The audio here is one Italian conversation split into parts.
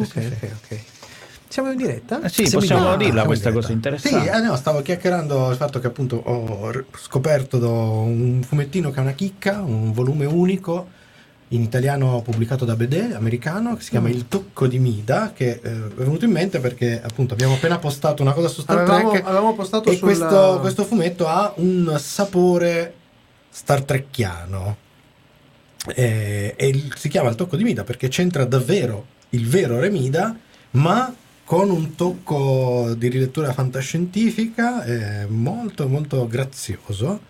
ok, ok, ok. Siamo in diretta? Eh sì, Siamo possiamo dirla siamo questa cosa interessante. Sì, eh, no, stavo chiacchierando del fatto che appunto ho scoperto do- un fumettino che è una chicca, un volume unico in italiano pubblicato da Bedè, americano, che si chiama Mm. Il tocco di Mida, che eh, è venuto in mente perché appunto abbiamo appena postato una cosa su Star Avevamo, Trek avevamo postato e sul questo, questo fumetto ha un sapore Star Trekkiano. Eh, e il- si chiama il tocco di Mida perché c'entra davvero il vero Remida, ma con un tocco di rilettura fantascientifica eh, molto molto grazioso.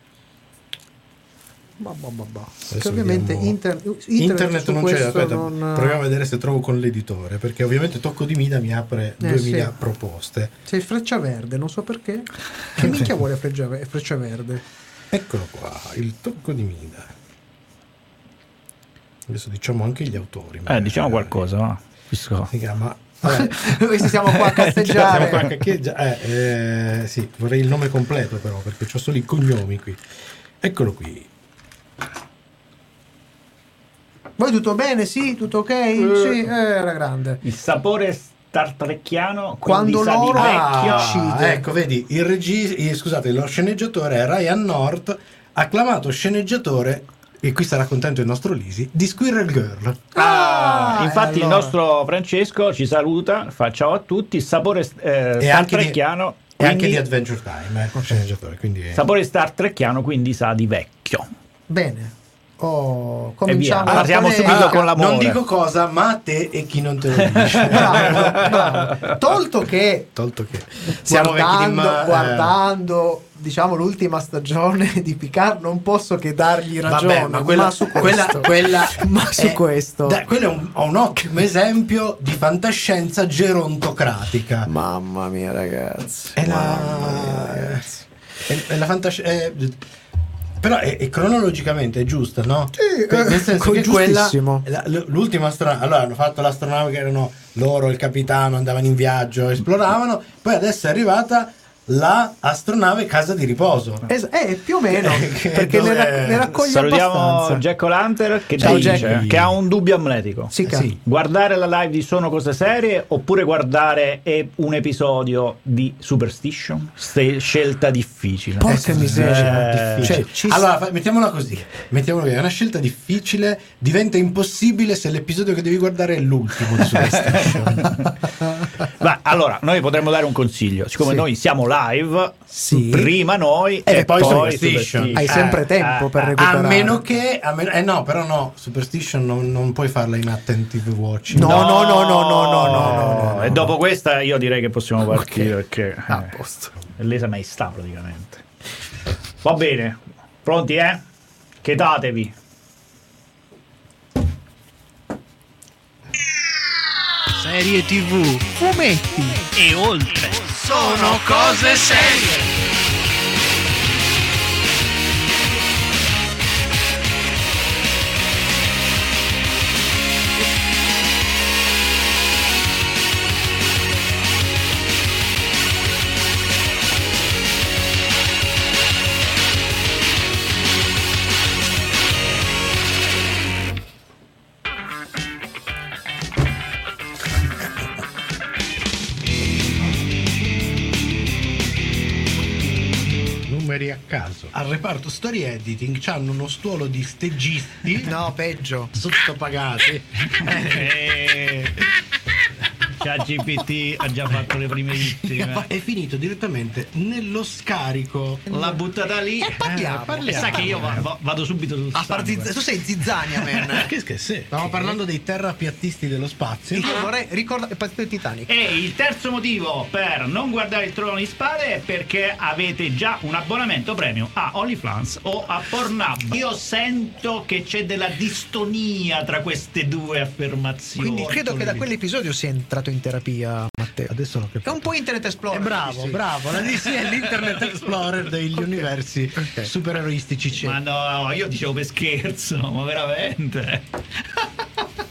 Bah, bah, bah, Che ovviamente inter- internet, Internet, non c'è, aspetta, non- proviamo a vedere se trovo con l'editore, perché ovviamente tocco di Mida mi apre Eh, 2000 sì. proposte. C'è il freccia verde, non so perché. Che minchia vuole freccia, freccia verde? Eccolo qua, il tocco di Mida. Adesso diciamo anche gli autori. Eh, diciamo qualcosa, va. Visto- Si chiama... vabbè, Questi siamo qua a Cioè, siamo qua a caccheggia- eh, eh, sì, vorrei il nome completo però, perché ho solo i cognomi qui. Eccolo qui. Voi tutto bene? Sì, tutto ok? Sì, eh, era grande. Il sapore Star Trekkiano quindi Quando sa di loro- vecchio. Ah, uccide. ecco, vedi, il regista, scusate, lo sceneggiatore è Ryan North, acclamato sceneggiatore, e qui sarà contento il nostro Lisi, di Squirrel Girl. Ah, Ah, infatti e il allora? nostro Francesco ci saluta, fa ciao a tutti, il sapore eh, E Star Trekkiano, E anche di Adventure Time, eh, sceneggiatore, quindi... sapore Star Trekkiano quindi sa di vecchio. Bene. Oh, cominciamo. Partiamo polemica. subito con la- non l'amore. dico cosa, ma a te e chi non te lo dice. Bravo, bravo. Tolto che Tolto che siamo guardando, ma- eh, guardando diciamo l'ultima stagione di Picard non posso che dargli ragione Vabbè, ma quella, ma su quella, questo quella Ma su è- questo. dai, quello è un, un ottimo esempio di fantascienza gerontocratica. mamma mia ragazzi È la, mamma mia, ragazzi. è, è la fantascienza. Però è, è cronologicamente è giusta, no? Sì, Per- eh, nel senso che quella, la- l'ultima astronave, allora hanno fatto l'astronave che erano loro, il capitano, andavano in viaggio, esploravano, poi adesso è arrivata la astronave casa di riposo. Es- eh, più o meno perché ne, rac- ne raccoglie Salutiamo abbastanza Jack O'Lantern che Ciao, dice Jack. che ha un dubbio amletico. Sì, Sì. Guardare la live di Sono Cose Serie oppure guardare e- un episodio di Superstition? Ste- scelta difficile. Porca Eh, miseria, eh, difficile. cioè, Ci- allora, fa- mettiamola così: mettiamola così, è una scelta difficile, diventa impossibile se l'episodio che devi guardare è l'ultimo di Superstition. Ma allora, noi potremmo dare un consiglio. Siccome Sì. noi siamo live, Sì. prima noi E e, poi poi, Superstition. Hai sempre Eh, tempo eh, per eh. recuperare A meno che, a meno- eh no, però no, Superstition non, non puoi farla in attentive watching. No, no, no, no, no, no, no, no, no. E dopo questa io direi che possiamo partire Ok. perché a eh, posto l'esame è sta praticamente. Va bene, pronti eh? Chetatevi. Serie TV, fumetti e oltre. Sono cose serie. Caso. Al reparto story editing c'hanno uno stuolo di steggisti no peggio sottopagati. GPT ha già fatto le prime vittime. È finito direttamente nello scarico. L'ha buttata lì. parliamo. Eh, parliamo. Sa che io va- va- vado subito sul a partire tu sei zizzania man Che scherzi? Stiamo parlando dei terrapiattisti dello spazio. io vorrei ricordare è partito il Titanic E il terzo motivo per non guardare il trono di spade è perché avete già un abbonamento premium a OnlyFans o a Pornhub. Io sento che c'è della distonia tra queste due affermazioni. quindi credo che da quell'episodio sia entrato in terapia Matteo Adesso l'ho è capito. un po' Internet Explorer Eh, bravo, sì. bravo. La DC è l'Internet Explorer degli universi Ok. supereroistici. c'è. Ma no, io dicevo per scherzo, ma veramente.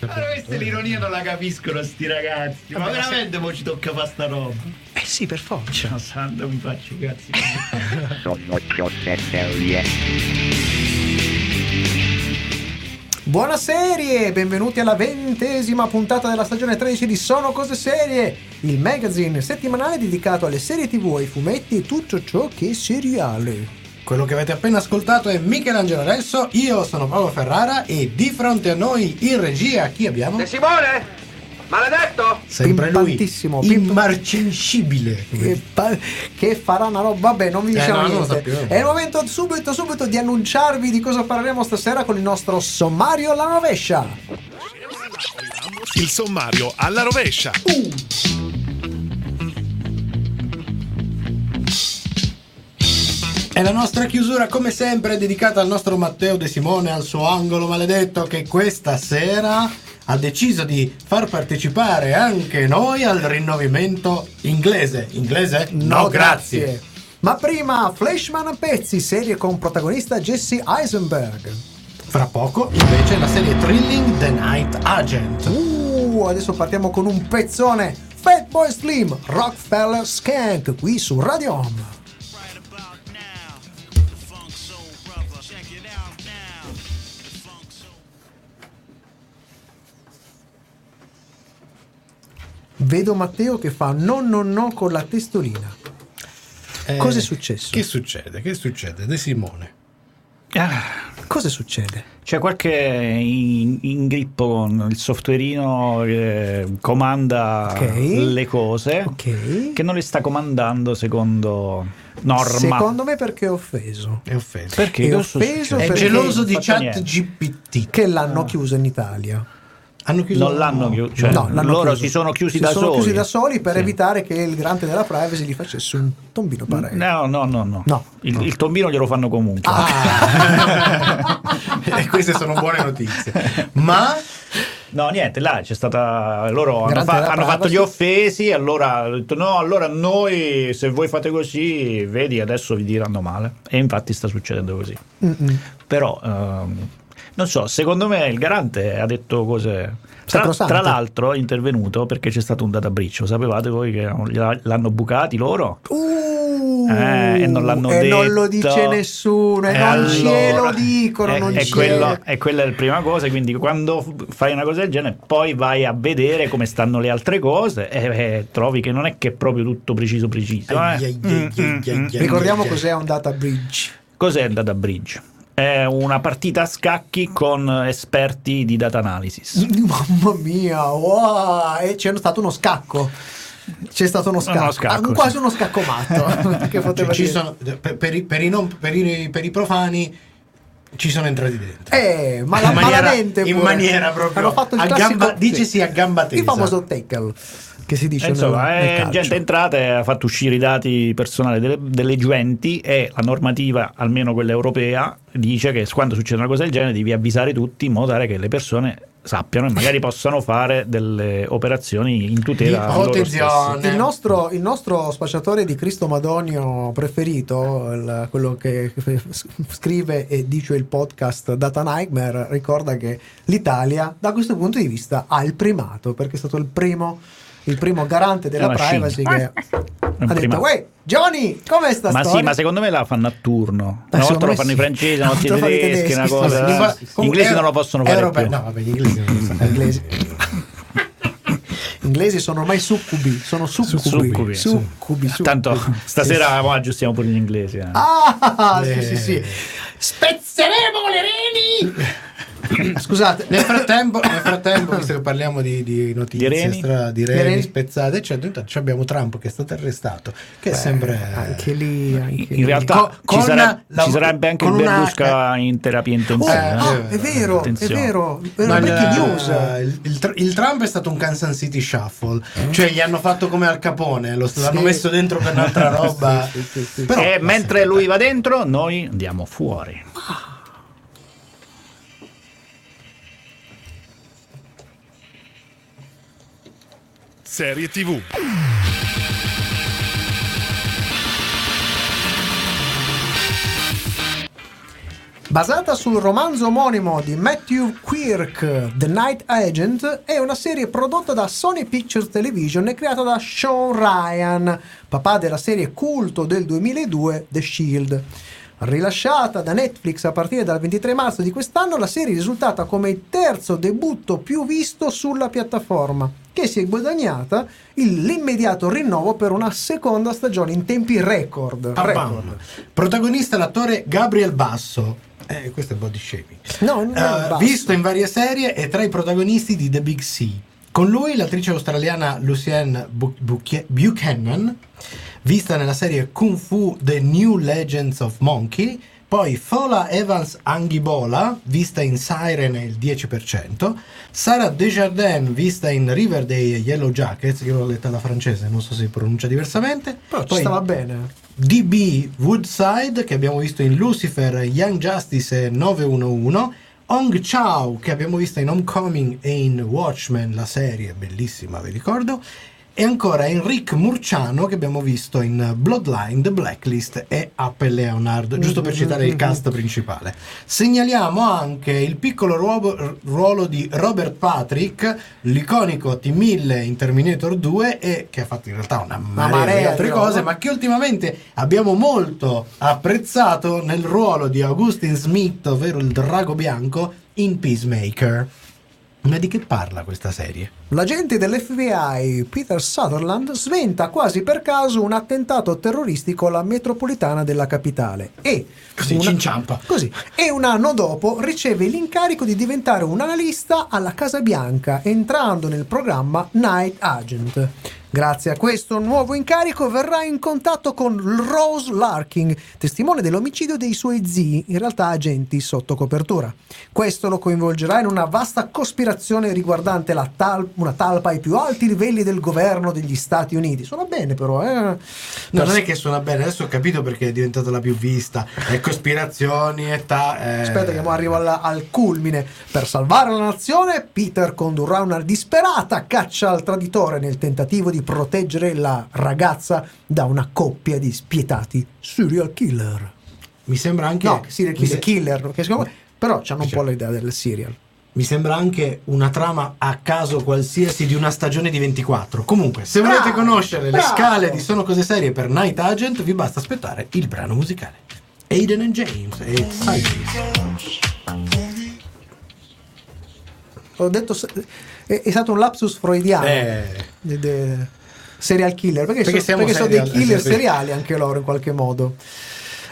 Ma questa l'ironia non la capiscono sti ragazzi. Ma Vabbè, ma se- veramente mo ci tocca fare sta roba. eh sì per forza Sandro, mi faccio i cazzi. Sono cose serie. Buona serie, benvenuti alla ventesima puntata della stagione 13 di Sono Cose Serie, il magazine settimanale dedicato alle serie tv, ai fumetti e tutto ciò che è seriale. Quello che avete appena ascoltato è Michelangelo Adesso, io sono Paolo Ferrara e di fronte a noi in regia chi abbiamo? De Simone? Maledetto? Sempre lui, immarcescibile. Che, pa- che farà una roba, vabbè non vi Eh, diciamo no, non lo niente. È il momento subito subito di annunciarvi di cosa parleremo stasera con il nostro sommario alla rovescia. Il sommario alla rovescia. E la nostra chiusura, come sempre, è dedicata al nostro Matteo De Simone, al suo angolo maledetto, che questa sera ha deciso di far partecipare anche noi al rinnovamento inglese. Inglese? Ma prima Flashman a pezzi, serie con protagonista Jesse Eisenberg. Fra poco, invece, la serie Thrilling The Night Agent. Uh, adesso partiamo con un pezzone. Fatboy Slim, Rockefeller Skank, qui su Radio Home. Vedo Matteo che fa no no no con la testolina. Eh, Cosa è successo? Che succede? Che succede? De Simone. Ah, Cosa succede? C'è qualche in, ingrippo con il softwareino che comanda Ok. le cose Ok. che non le sta comandando secondo norma. Secondo me perché è offeso. È offeso. Perché? È offeso succedendo? È perché- geloso di chat niente. GPT. Che l'hanno chiuso in Italia. Hanno chiuso Non l'hanno chiuso, cioè No, l'hanno loro chiuso. si sono chiusi Si da sono soli. chiusi da soli per Sì. evitare che il garante della privacy gli facesse un tombino pareil. No, no, no, no. No. Il, il tombino glielo fanno comunque. Ah. e queste sono buone notizie. Ma No, niente, là c'è stata. Loro hanno, fa- hanno fatto gli offesi. Allora ho detto: No, allora noi se voi fate così, vedi, adesso vi diranno male. E infatti sta succedendo così. Mm-mm. Però, ehm, non so, secondo me il garante ha detto cose. Tra, tra l'altro è intervenuto perché c'è stato un data breach. Lo sapevate voi che l'hanno bucati loro? Uh, Eh, e non l'hanno e detto. non lo dice nessuno, e E non ce allora- lo dicono. E, non e quello- e quella è la prima cosa. Quindi, quando fai una cosa del genere, poi vai a vedere come stanno le altre cose e eh, trovi che non è che è proprio tutto preciso, preciso. eh. Ricordiamo cos'è un data bridge. Cos'è il data bridge? È una partita a scacchi con esperti di data analysis. Mamma mia, wow! E c'è stato uno scacco. C'è stato uno scacco, scacco, Ah, quasi sì. uno scacco matto. Cioè, sono, per, per i, per i non- per i- per i profani ci sono entrati dentro. Eh, ma la in maniera, malamente in maniera proprio Hanno fatto il a classico- gamba, dicesi a gamba tesa. Il famoso tackle che si dice E Insomma, nel, nel è calcio. gente entrata e ha fatto uscire i dati personali delle, delle genti e la normativa, almeno quella europea, dice che quando succede una cosa del genere devi avvisare tutti in modo tale che le persone sappiano e magari possano fare delle operazioni in tutela. Il nostro, il nostro spacciatore di Cristo Madonio preferito, il- quello che che scrive e dice il podcast Data Nightmare, ricorda che l'Italia da questo punto di vista ha il primato perché è stato il primo, il primo garante della privacy che ha detto. Uè, Johnny, com'è sta Ma storia? sì, ma secondo me la fanno a turno. Eh, Una volta lo fanno sì. i francesi, una volta i tedeschi, una cosa. sì, sì. Gli inglesi eh, non lo possono fare europei- più. No, vabbè, gli inglesi non lo sanno. inglesi. inglesi sono ormai succubi, sono succubi, Succubi, succubi, succubi. Tanto stasera mo aggiustiamo pure gli inglesi. eh. Ah, sì, Eh. sì, sì. Spezzeremo le reni! Scusate, Nel frattempo, nel frattempo, visto che parliamo di, di notizie Di reni? stra- di reni, reni? spezzate, eccetera, intanto abbiamo Trump che è stato arrestato, che è sempre... anche lì, anche In lì. realtà Co- ci, sarà- la- ci sarebbe anche il Berlusca in terapia Oh, intensiva. ah, eh. è vero, è vero, è il, breaking news. il- il il Trump è stato un Kansas City Shuffle, cioè gli hanno fatto come al Capone, lo, l'hanno Sì. messo dentro per un'altra roba. Sì, sì, sì, sì. Però- e mentre lui va dentro, noi andiamo fuori. Serie TV. Basata sul romanzo omonimo di Matthew Quirk, The Night Agent, è una serie prodotta da Sony Pictures Television e creata da Sean Ryan, papà della serie culto del 2002 The Shield. Rilasciata da Netflix a partire dal 23 marzo di quest'anno, la serie è risultata come il terzo debutto più visto sulla piattaforma, che si è guadagnata il- l'immediato rinnovo per una seconda stagione in tempi record. Record. Protagonista l'attore Gabriel Basso. Eh, questo è body shaming. No, non è basso. visto in varie serie e tra i protagonisti di The Big C. Con lui l'attrice australiana Lucienne Bu- Buch- Buchanan, vista nella serie Kung Fu The New Legends of Monkey, poi Fola Evans Anghibola, vista in Siren il 10%, Sarah Desjardins, vista in River dei Yellow Jackets, che l'ho letta da francese, non so se si pronuncia diversamente. Però ci Poi stava bene. DB Woodside che abbiamo visto in Lucifer, Young Justice e 911, Hong Chao che abbiamo visto in Homecoming e in Watchmen, la serie bellissima, vi ricordo, e ancora Enric Murciano che abbiamo visto in Bloodline, The Blacklist e Apple Leonard, giusto per citare il cast principale. Segnaliamo anche il piccolo ruolo, ruolo di Robert Patrick, l'iconico T-1000 in Terminator 2 e che ha fatto in realtà una marea, marea di altre cose, ma che ultimamente abbiamo molto apprezzato nel ruolo di Augustin Smith, ovvero il drago bianco, in Peacemaker. Ma di che parla questa serie? L'agente dell'FBI Peter Sutherland sventa quasi per caso un attentato terroristico alla metropolitana della capitale e Così, ci inciampa. così, e un anno dopo riceve l'incarico di diventare un analista alla Casa Bianca entrando nel programma Night Agent. Grazie a questo nuovo incarico verrà in contatto con Rose Larkin, testimone dell'omicidio dei suoi zii, in realtà agenti sotto copertura. Questo lo coinvolgerà in una vasta cospirazione riguardante la tal- una talpa ai più alti livelli del governo degli Stati Uniti. Suona bene però, eh? No, non è che suona bene, adesso ho capito perché è diventata la più vista. E cospirazioni e ta. eh. Aspetta che mo arrivo alla- al culmine. Per salvare la nazione, Peter condurrà una disperata caccia al traditore nel tentativo di proteggere la ragazza da una coppia di spietati serial killer. Mi sembra anche. No, serial killer, se- killer però hanno un po' l'idea del serial. Mi sembra anche una trama a caso qualsiasi di una stagione di 24. Comunque, se volete Bravo, conoscere le bravo. scale di Sono Cose Serie per Night Agent, vi basta aspettare il brano musicale. Aiden and James e Sideways. Ho detto è, è stato un lapsus freudiano. Eh. De- de- serial killer, perché, Perché so- perché sono serial- dei killer sì. seriali anche loro in qualche modo.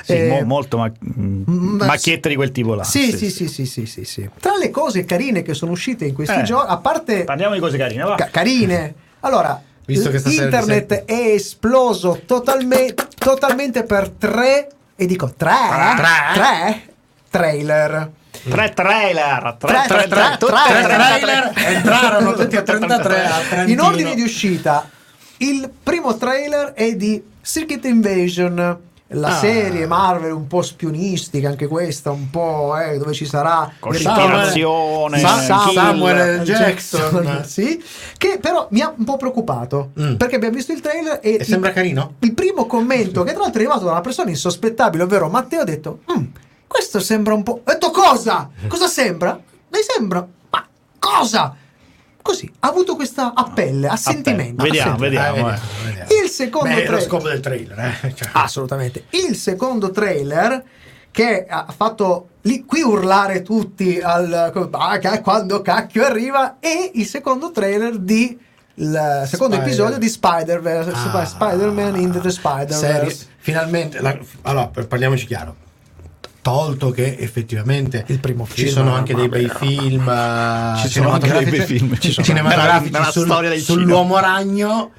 Sì, Eh, mo- molto ma- ma- macchiette di quel tipo là. Sì sì sì, sì, sì, sì, sì. Tra le cose carine che sono uscite in questi Eh. giorni, a parte Parliamo di cose carine, va. ca- carine, allora, Visto che stasera internet ti è esploso totalme- totalmente per tre, e dico tre, Tre? tre trailer. Tre trailer, tre, Tre, tre, tre, tre, tutte tre, Tre tre, trailer entrarono tutti a 33 a. In ordine di uscita, il primo trailer è di Secret Invasion. La Ah. serie Marvel un po' spionistica, anche questa, un po' eh, dove ci sarà Cospirazione, Sa- Samuel. Samuel Jackson. Jackson, sì, che però mi ha un po' preoccupato Mm. perché abbiamo visto il trailer e, E sembra il, carino? il primo commento che tra l'altro è arrivato da una persona insospettabile, ovvero Matteo ha detto "Mm, questo sembra un po'... Ho detto cosa? Cosa sembra? Mi sembra... Ma cosa? Così, ha avuto questa appelle, assentimento. Vediamo, vediamo. Eh, eh. vediamo. Il secondo Beh, è lo trailer- scopo del trailer, eh. Cioè. Assolutamente. Il secondo trailer che ha fatto lì, qui urlare tutti al ah, quando cacchio arriva e il secondo trailer di il secondo Spider- episodio di Spider-Verse Ah. Spider-Man Into the Serie- Spider-Verse finalmente la- allora parliamoci chiaro tolto che effettivamente Il primo ci film, sono anche dei bei film eh, Ci sono anche dei bei film. Ci sono. cinematografici Nella- sul- storia del sull'uomo ragno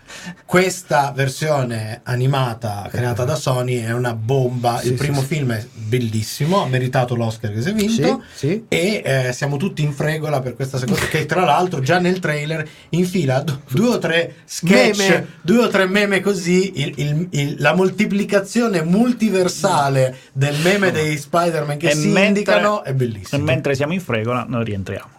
questa versione animata creata da Sony è una bomba Sì, il primo sì. film è bellissimo ha meritato l'Oscar che si è vinto Sì, e eh, siamo tutti in fregola per questa seconda che tra l'altro già nel trailer infila du- due o tre sketch Meme. due o tre meme così il- il- il- la moltiplicazione multiversale del meme dei Spider-Man che E si mentre- indicano è E bellissimo mentre siamo in fregola, noi rientriamo.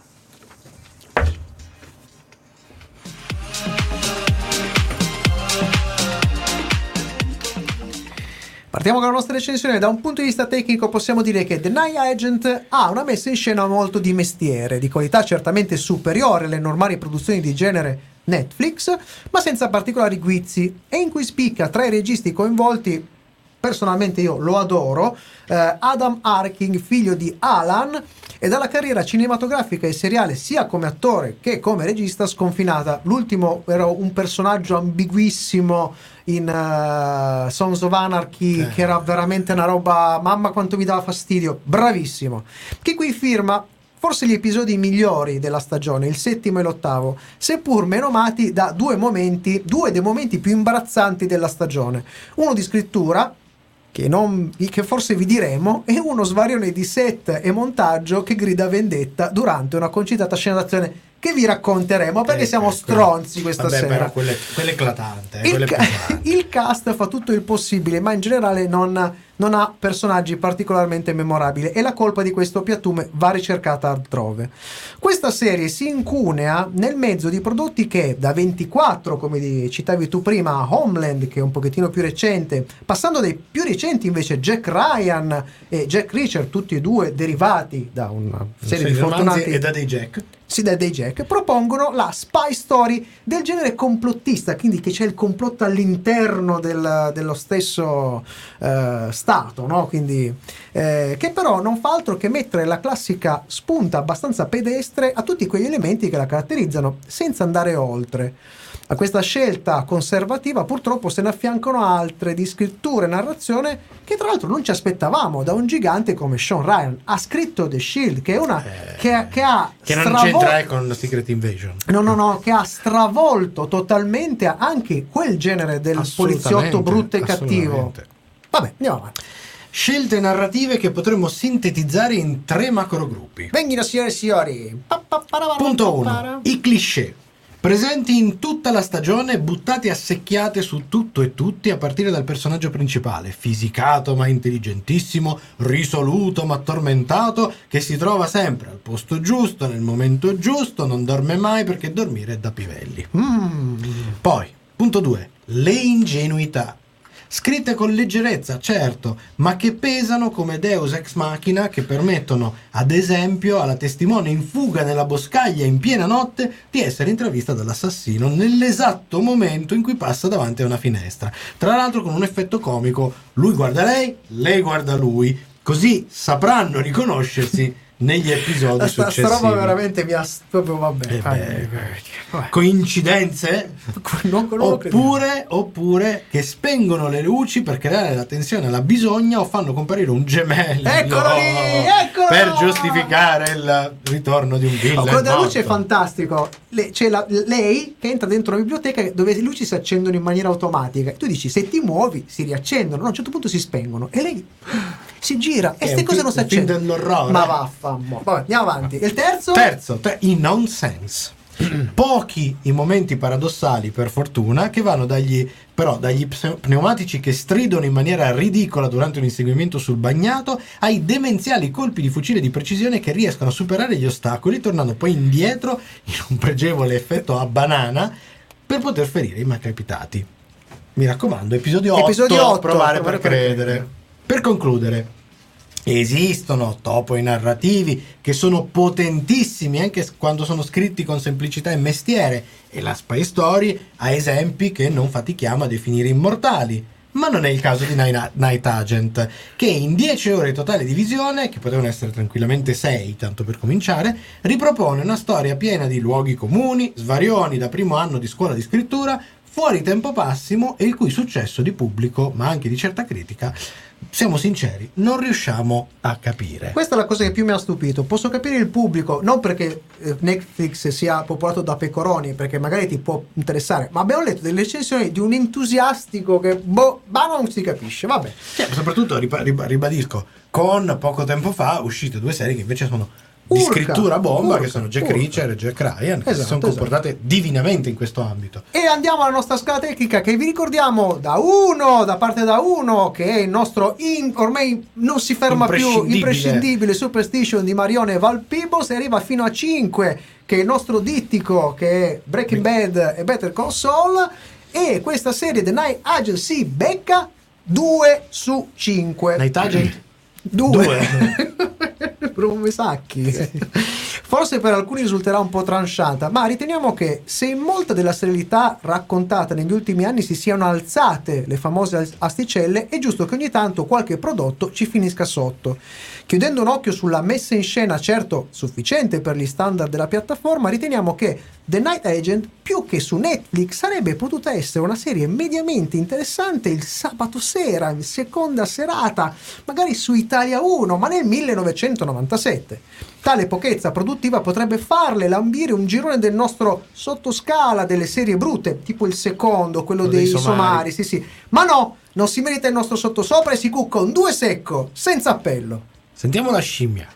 Partiamo con la nostra recensione. Da un punto di vista tecnico possiamo dire che The Night Agent ha una messa in scena molto di mestiere, di qualità certamente superiore alle normali produzioni di genere Netflix, ma senza particolari guizzi, e in cui spicca tra i registi coinvolti personalmente io lo adoro, eh, Adam Arking, figlio di Alan, e dalla carriera cinematografica e seriale sia come attore che come regista sconfinata. L'ultimo era un personaggio ambiguissimo in eh, Sons of Anarchy Eh. che era veramente una roba, mamma quanto mi dava fastidio, bravissimo. Che qui firma forse gli episodi migliori della stagione, il settimo e l'ottavo, seppur menomati da due momenti, due dei momenti più imbarazzanti della stagione. Uno di scrittura, che, non- che forse vi diremo, e uno svarione di set e montaggio che grida vendetta durante una concitata scena d'azione che vi racconteremo perché Eh, siamo eh, stronzi questa Vabbè, sera. però quella è, è eclatante, eh, Il, è ca- il cast fa tutto il possibile, ma in generale non, non ha personaggi particolarmente memorabili e la colpa di questo piattume va ricercata altrove. Questa serie si incunea nel mezzo di prodotti che da 24, come citavi tu prima, Homeland, che è un pochettino più recente, passando dai più recenti invece Jack Ryan e Jack Reacher, tutti e due derivati da una serie Sì, di fortunati e da dei Jack. sì, dai dei Jack, propongono la spy story del genere complottista, quindi che c'è il complotto all'interno del- dello stesso eh, Stato, no? Quindi, eh, che però non fa altro che mettere la classica spunta abbastanza pedestre a tutti quegli elementi che la caratterizzano, senza andare oltre. A questa scelta conservativa purtroppo se ne affiancano altre di scrittura e narrazione che tra l'altro non ci aspettavamo da un gigante come Sean Ryan. Ha scritto The Shield, che è una Eh, che, che ha Che non stravol- c'entra eh, con Secret Invasion. No, no, no, che ha stravolto totalmente anche quel genere del poliziotto brutto e cattivo. Vabbè, andiamo avanti. Scelte narrative che potremmo sintetizzare in tre macrogruppi. Venghino signore e signori. Punto para. 1. I cliché. Presenti in tutta la stagione, buttati a secchiate su tutto e tutti a partire dal personaggio principale, fisicato ma intelligentissimo, risoluto ma tormentato, che si trova sempre al posto giusto, nel momento giusto, non dorme mai perché dormire è da pivelli. Mm. Poi, punto 2. Le ingenuità. Scritte con leggerezza, certo, ma che pesano come Deus ex machina che permettono, ad esempio, alla testimone in fuga nella boscaglia in piena notte di essere intravista dall'assassino nell'esatto momento in cui passa davanti a una finestra. Tra l'altro con un effetto comico, lui guarda lei, lei guarda lui, così sapranno riconoscersi negli episodi Sta, sta successivi. roba veramente mi ha proprio vabbè. Eh beh, vabbè. Coincidenze? Non-. Oppure, oppure che spengono le luci per creare la tensione alla bisogna o fanno comparire un gemello Eccolo lì, eccolo! per giustificare il ritorno di un Oh, villain quello della luce è fantastico. Le- c'è la- lei che entra dentro una biblioteca dove le luci si accendono in maniera automatica. Tu dici se ti muovi si riaccendono, no, a un certo punto si spengono e lei si gira e queste cose non si accendono. Ma vaffanculo. Vabbè, andiamo avanti. Il terzo? Terzo, te- i nonsense. Pochi i momenti paradossali, per fortuna, che vanno dagli, però, dagli pneumatici che stridono in maniera ridicola durante un inseguimento sul bagnato, ai demenziali colpi di fucile di precisione che riescono a superare gli ostacoli, tornando poi indietro in un pregevole effetto a banana per poter ferire i malcapitati. Mi raccomando, episodio 8, Episodio otto, provare provare per per credere. credere. Per concludere, Esistono topoi narrativi che sono potentissimi anche quando sono scritti con semplicità e mestiere e la Spy Story ha esempi che non fatichiamo a definire immortali. Ma non è il caso di Night Agent, che in 10 ore totale di visione, che potevano essere tranquillamente 6, tanto per cominciare, ripropone una storia piena di luoghi comuni, svarioni da primo anno di scuola di scrittura, fuori tempo passimo e il cui successo di pubblico, ma anche di certa critica, siamo sinceri, non riusciamo a capire. Questa è la cosa che più mi ha stupito. Posso capire il pubblico, non perché eh, Netflix sia popolato da pecoroni, perché magari ti può interessare, ma abbiamo letto delle recensioni di un entusiastico che, boh, ma non si capisce. Vabbè. Cioè, soprattutto, riba- riba- ribadisco, con poco tempo fa uscite due serie che invece sono di Urca, scrittura bomba, urca, che sono Jack urca. Reacher e Jack Ryan, che si Esatto, sono esatto. comportate divinamente in questo ambito. E andiamo alla nostra scala tecnica che vi ricordiamo da uno, da parte da uno, che è il nostro in- ormai non si ferma più Imprescindibile. imprescindibile Superstition di Marione Valpibos e arriva fino a 5, che è il nostro dittico che è Breaking Bad e Better Call Saul e questa serie The Night Agent si becca 2 su 5. Night Agent? Due. Come sacchi. Forse per alcuni risulterà un po' tranchata, ma riteniamo che se in molta della serialità raccontata negli ultimi anni si siano alzate le famose as- asticelle, è giusto che ogni tanto qualche prodotto ci finisca sotto. Chiudendo un occhio sulla messa in scena, certo sufficiente per gli standard della piattaforma, riteniamo che The Night Agent, più che su Netflix, sarebbe potuta essere una serie mediamente interessante il sabato sera, in seconda serata, magari su Italia 1, ma nel 1997. Tale pochezza produttiva potrebbe farle lambire un girone del nostro sottoscala delle serie brutte, tipo il secondo, quello dei, dei somari. somari, sì sì. Ma no, non si merita il nostro sottosopra e si cucca un due secco, senza appello. Sentiamo la scimmia,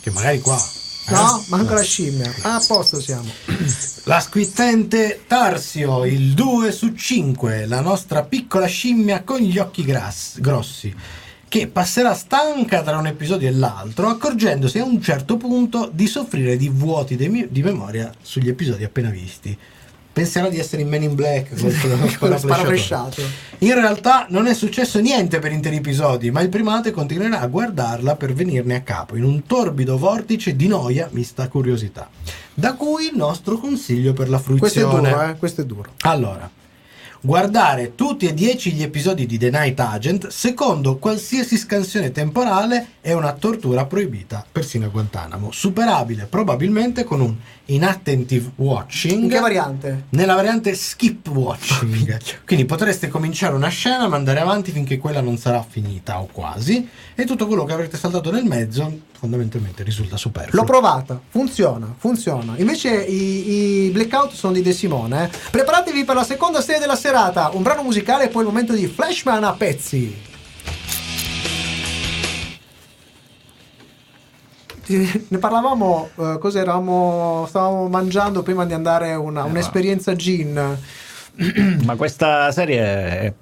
che magari qua... eh? No, manca la scimmia. Ah, a posto siamo. La squittente Tarsio, il 2 su 5, la nostra piccola scimmia con gli occhi gras- grossi, che passerà stanca tra un episodio e l'altro, accorgendosi a un certo punto di soffrire di vuoti de- di memoria sugli episodi appena visti. Penserà di essere in Men in Black con, con, flashata. sparafresciato. In realtà non è successo niente per interi episodi, ma il primate continuerà a guardarla per venirne a capo, in un torbido vortice di noia mista curiosità. Da cui il nostro consiglio per la Questo è fruizione. duro, eh? Questo è duro. Allora, guardare tutti e dieci gli episodi di The Night Agent, secondo qualsiasi scansione temporale, è una tortura proibita, persino a Guantanamo, superabile probabilmente con un inattentive watching. In che variante? Nella variante skip watching. Quindi potreste cominciare una scena, ma andare avanti finché quella non sarà finita o quasi, e tutto quello che avrete saltato nel mezzo fondamentalmente risulta superfluo. L'ho provata, funziona, funziona. Invece i, i blackout sono di De Simone. eh. Preparatevi per la seconda serie della serata, un brano musicale e poi il momento di Flashman a pezzi. Ne parlavamo, eh, cos'eravamo? Stavamo mangiando prima di andare a una, un'esperienza gin. Ma questa serie è-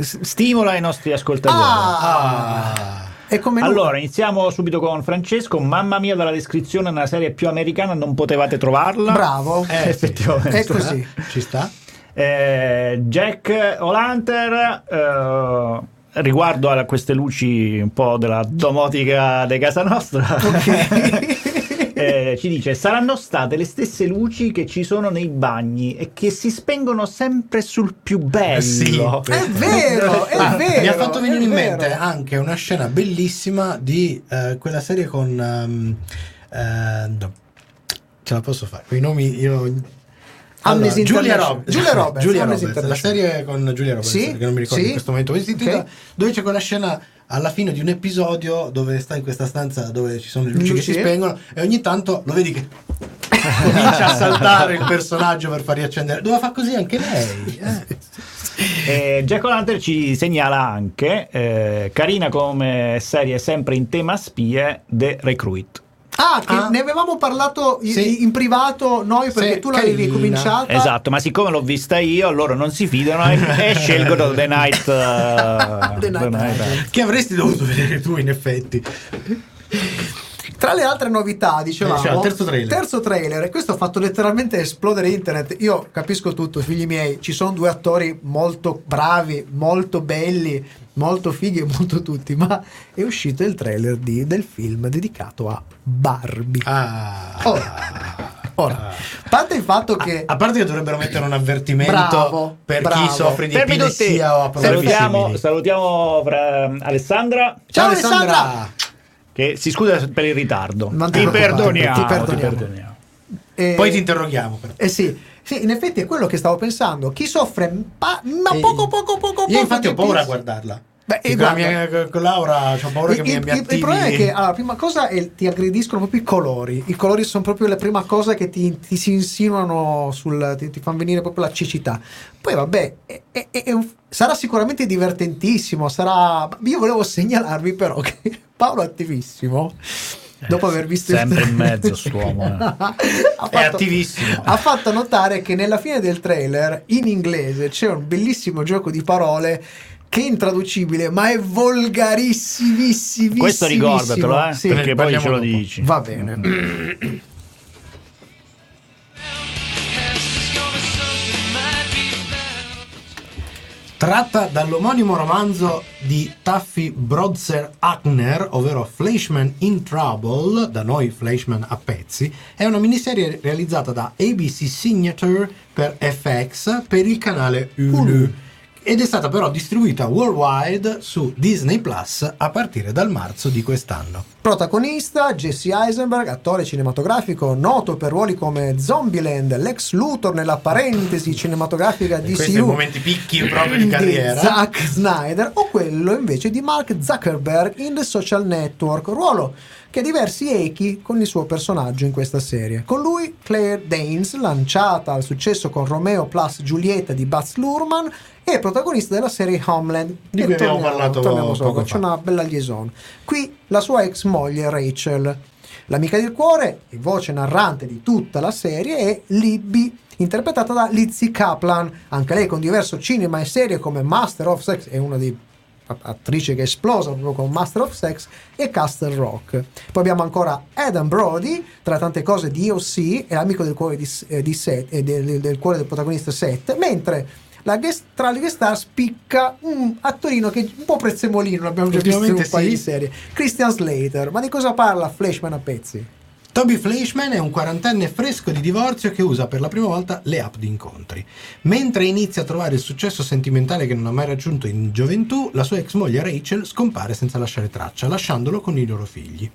stimola i nostri ascoltatori. Ah! Ah. Come lui- Allora, iniziamo subito con Francesco. Mamma mia, dalla descrizione una serie più americana non potevate trovarla. Bravo. Eh, effettivamente. È così. Ci sta? Eh, Jack O'Lantern, eh, riguardo a queste luci un po' della domotica di casa nostra, eh, ci dice saranno state le stesse luci che ci sono nei bagni e che si spengono sempre sul più bello. sì. È vero, è Ah, vero. mi ha fatto venire in vero. mente anche una scena bellissima di eh, quella serie con ehm, eh, no, ce la posso fare quei nomi io Amnesty Giulia. Rob- Giulia Roberts, Giulia Roberts, la serie con Giulia Roberts Sì, che non mi ricordo sì, in questo momento come si intitola dove c'è quella scena alla fine di un episodio dove sta in questa stanza dove ci sono le luci, Luci. che si spengono e ogni tanto lo vedi che comincia a saltare il personaggio per far riaccendere doveva fare così anche lei eh. Eh, Jack O'Lantern ci segnala anche, eh, carina come serie sempre in tema spie, The Recruit. Ah, che Ah. ne avevamo parlato Sì. in privato noi perché Sì, tu l'avevi carina. cominciata. Esatto, ma siccome l'ho vista io, loro non si fidano e, e scelgono The Night. eh, The Night Agent. che avresti dovuto vedere tu in effetti Tra le altre novità, dicevamo, Eh, cioè, il terzo trailer. terzo trailer, e questo ha fatto letteralmente esplodere internet. Io capisco tutto, figli miei, ci sono due attori molto bravi, molto belli, molto fighi e molto tutti, ma è uscito il trailer di- del film dedicato a Barbie. ah. Ora, ora, a parte il fatto che A parte che dovrebbero mettere un avvertimento Bravo, per bravo. chi soffre di Fermi tutti. o a problemi Salutiamo, simili. salutiamo fra- Alessandra. Ciao Alessandra! Che si scusa per il ritardo. Non ti ti perdoniamo. ti Ti perdoniamo. perdoniamo. eh, Poi ti interroghiamo. però. Eh sì, sì, in effetti è quello che stavo pensando. Chi soffre pa- ma Eh, poco poco poco poco Io infatti ho paura a guardarla. Beh, e guarda- mia- con Laura ho paura che il, mi, il- mi il attivi. problema è che allora, la prima cosa è ti aggrediscono proprio i colori. I colori sono proprio la prima cosa che ti, ti si insinuano sul. ti, ti fanno venire proprio la cecità. Poi vabbè, è- è- è un- sarà sicuramente divertentissimo. Sarà. Io volevo segnalarvi però che Paolo attivissimo. Dopo aver visto il sempre in trailer- mezzo st'uomo, eh. ha È attivissimo. ha fatto notare che nella fine del trailer in inglese c'è un bellissimo gioco di parole che è intraducibile ma è volgarissimissimo Questo ricordatelo, eh, Sì. perché poi ce lo dopo. dici. va bene Tratta dall'omonimo romanzo di Taffy Brodser Ackner, ovvero Fleischman in Trouble, da noi Fleischman a pezzi, è una miniserie realizzata da ABC Signature per FX per il canale Hulu. Hulu. Ed è stata però distribuita worldwide su Disney Plus a partire dal marzo di quest'anno. Protagonista Jesse Eisenberg, attore cinematografico noto per ruoli come Zombieland, Lex Luthor nella parentesi cinematografica di i momenti picchi proprio di carriera. Zack Snyder o quello invece di Mark Zuckerberg in The Social Network, ruolo che ha diversi echi con il suo personaggio in questa serie. Con lui Claire Danes, lanciata al successo con Romeo plus Giulietta di Baz Luhrmann e protagonista della serie Homeland. Di cui abbiamo parlato torniamo poco C'è fa. una bella liaison. Qui la sua ex moglie Rachel. L'amica del cuore e voce narrante di tutta la serie è Libby, interpretata da Lizzie Kaplan, anche lei con diverso cinema e serie come Master of Sex, è una di attrice che è esplosa proprio con Master of Sex e Castle Rock. Poi abbiamo ancora Adam Brody, tra tante cose di OC, è l'amico del cuore di, eh, di Seth, eh, del, del cuore del protagonista Seth, mentre la guest- tra le guest star spicca un attorino che è un po' prezzemolino, l'abbiamo già visto in un Ultimamente paio sì. di serie, Christian Slater. Ma di cosa parla Flashman a pezzi? Toby Fleischman è un quarantenne fresco di divorzio che usa per la prima volta le app di incontri. Mentre inizia a trovare il successo sentimentale che non ha mai raggiunto in gioventù, la sua ex moglie Rachel scompare senza lasciare traccia, lasciandolo con i loro figli.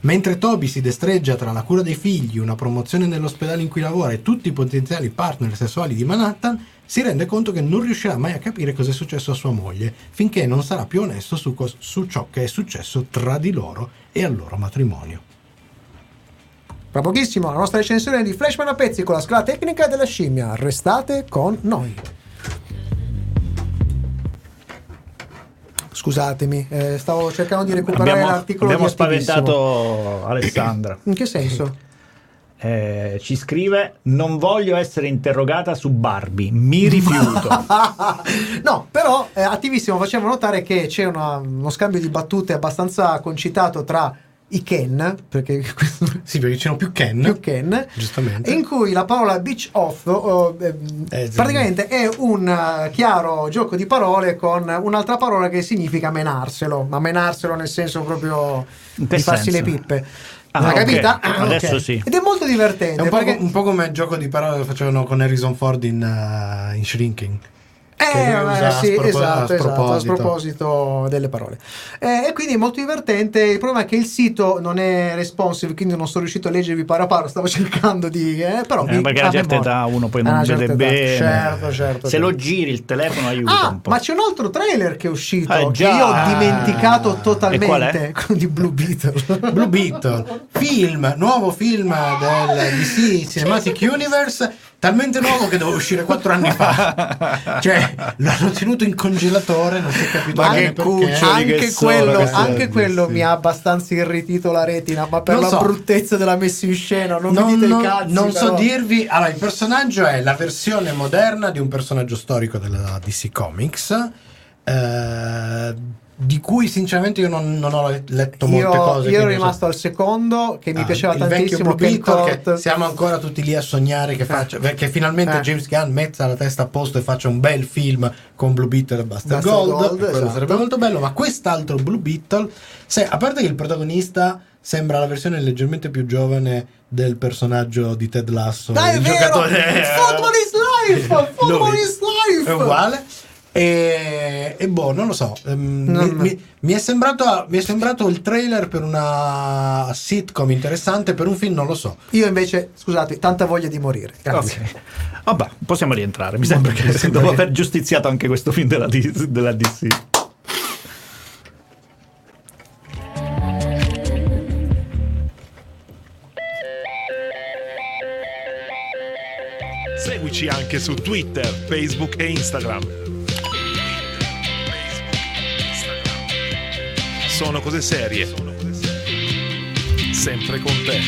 Mentre Toby si destreggia tra la cura dei figli, una promozione nell'ospedale in cui lavora e tutti i potenziali partner sessuali di Manhattan, si rende conto che non riuscirà mai a capire cosa è successo a sua moglie, finché non sarà più onesto su, cos- su ciò che è successo tra di loro e al loro matrimonio. Tra pochissimo la nostra recensione di Flashman a pezzi con la scala tecnica della scimmia. Restate con noi. Scusatemi, eh, stavo cercando di recuperare Abbiamo, l'articolo abbiamo di Attivissimo. spaventato Alessandra. In che senso? Eh, ci scrive: Non voglio essere interrogata su Barbie, mi rifiuto. no, però eh, attivissimo facciamo notare che c'è una- uno scambio di battute abbastanza concitato tra i Ken, perché Sì, perché c'erano più Ken. più Ken, Giustamente. in cui la parola beach off oh, Eh, sì. praticamente è un eh, chiaro gioco di parole con un'altra parola che significa menarselo, ma menarselo nel senso proprio di farsi senso? le pippe. Ah, L'hai ok. capita? Adesso Ok. sì. Ed è molto divertente È un po, perché un po' come il gioco di parole che facevano con Harrison Ford in, uh, in Shrinking. Eh, usa a sì, spropo- a esatto, esatto, a sproposito. sproposito delle parole. Eh, e quindi è molto divertente. Il problema è che il sito non è responsive, quindi non sono riuscito a leggervi paro a paro. Stavo cercando di. Eh, però Eh, mi- perché a memoria. età uno poi non una vede certa età. bene. Certo, certo. Se certo. lo giri il telefono aiuta Ah, un po'. ma c'è un altro trailer che è uscito Eh, che io ho dimenticato qual totalmente di Blue Beetle. Blue Beetle, film, nuovo film del DC Cinematic Universe, talmente nuovo che doveva uscire quattro anni fa. Cioè, l'hanno tenuto in congelatore, non si è capito Ma bene che che anche sono quello, anche quello sì. mi ha abbastanza irritito la retina, ma per Non la so. bruttezza della messa in scena, non, Non, mi dite non- i cazzi. non so però. dirvi. Allora, il personaggio è la versione moderna di un personaggio storico della DC Comics. eh, di cui sinceramente io non, non ho letto molte Io, cose. io ero non so- rimasto al secondo che mi Ah, piaceva il vecchio tantissimo Blue Ken Beetle, siamo ancora tutti lì a sognare che, faccia, che finalmente Eh. James Gunn metta la testa a posto e faccia un bel film con Blue Beetle e Buster, Buster Gold, Gold, esatto. sarebbe molto bello ma quest'altro Blue Beetle se- a parte che il protagonista sembra la versione leggermente più giovane del personaggio di Ted Lasso Dai, è il vero! giocatore Football is life! Football is life! è uguale e, e boh, non lo so. ehm, Non- mi, mi- mi è sembrato, mi è sembrato il trailer per una sitcom interessante, per un film non lo so. Io invece, scusate, tanta voglia di morire. Grazie. Ok. Vabbè, possiamo rientrare. Mi sembra che dopo aver giustiziato anche questo film della, della DC. Seguici anche su Twitter, Facebook e Instagram. Sono cose serie. Sempre con te.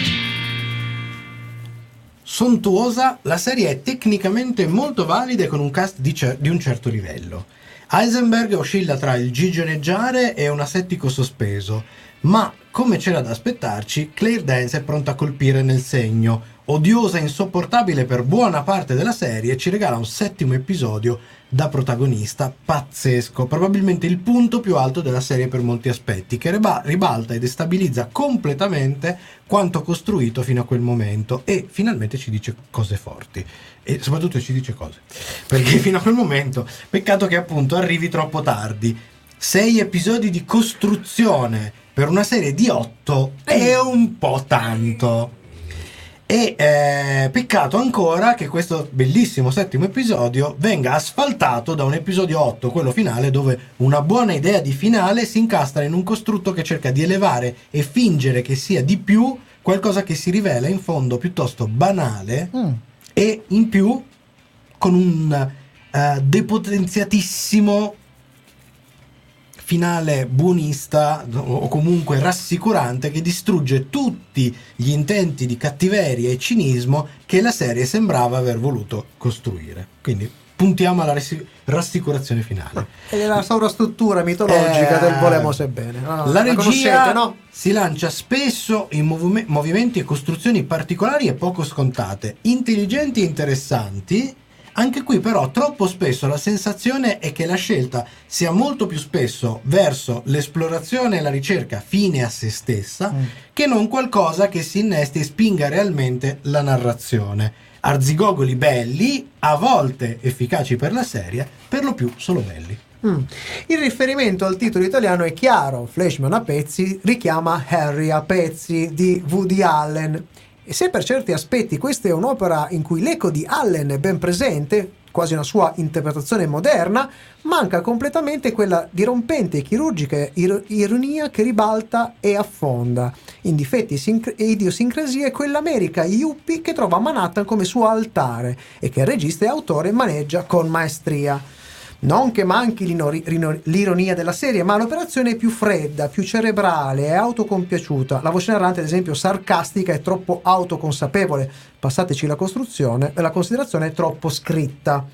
Sontuosa, la serie è tecnicamente molto valida e con un cast di, cer- di un certo livello. Heisenberg oscilla tra il gigioneggiare e un asettico sospeso, ma come c'era da aspettarci, Claire Dance è pronta a colpire nel segno, odiosa e insopportabile per buona parte della serie, ci regala un settimo episodio da protagonista pazzesco, probabilmente il punto più alto della serie per molti aspetti, che riba- ribalta e destabilizza completamente quanto costruito fino a quel momento e finalmente ci dice cose forti e soprattutto ci dice cose, perché fino a quel momento peccato che appunto arrivi troppo tardi. Sei episodi di costruzione per una serie di otto è un po' tanto. E eh, peccato ancora che questo bellissimo settimo episodio venga asfaltato da un episodio 8, quello finale, dove una buona idea di finale si incastra in un costrutto che cerca di elevare e fingere che sia di più qualcosa che si rivela in fondo piuttosto banale Mm. e in più con un eh, depotenziatissimo finale buonista o comunque rassicurante che distrugge tutti gli intenti di cattiveria e cinismo che la serie sembrava aver voluto costruire. Quindi puntiamo alla rassi- rassicurazione finale. È la sovrastruttura mitologica Eh, del volemo sebbene. No, la regia conoscete, no? si lancia spesso in movume- movimenti e costruzioni particolari e poco scontate, intelligenti e interessanti. Anche qui però troppo spesso la sensazione è che la scelta sia molto più spesso verso l'esplorazione e la ricerca fine a se stessa Mm. che non qualcosa che si innesti e spinga realmente la narrazione. Arzigogoli belli, a volte efficaci per la serie, per lo più solo belli. Mm. Il riferimento al titolo italiano è chiaro, Flashman a pezzi richiama Harry a pezzi di Woody Allen. E se per certi aspetti questa è un'opera in cui l'eco di Allen è ben presente, quasi una sua interpretazione moderna, manca completamente quella dirompente e chirurgica ir- ironia che ribalta e affonda in difetti sincr- e idiosincrasie quell'America yuppie che trova Manhattan come suo altare e che il regista e autore maneggia con maestria. Non che manchi l'ironia della serie, ma l'operazione è più fredda, più cerebrale, è autocompiaciuta. La voce narrante, ad esempio, sarcastica e troppo autoconsapevole. Passateci la costruzione, la considerazione è troppo scritta.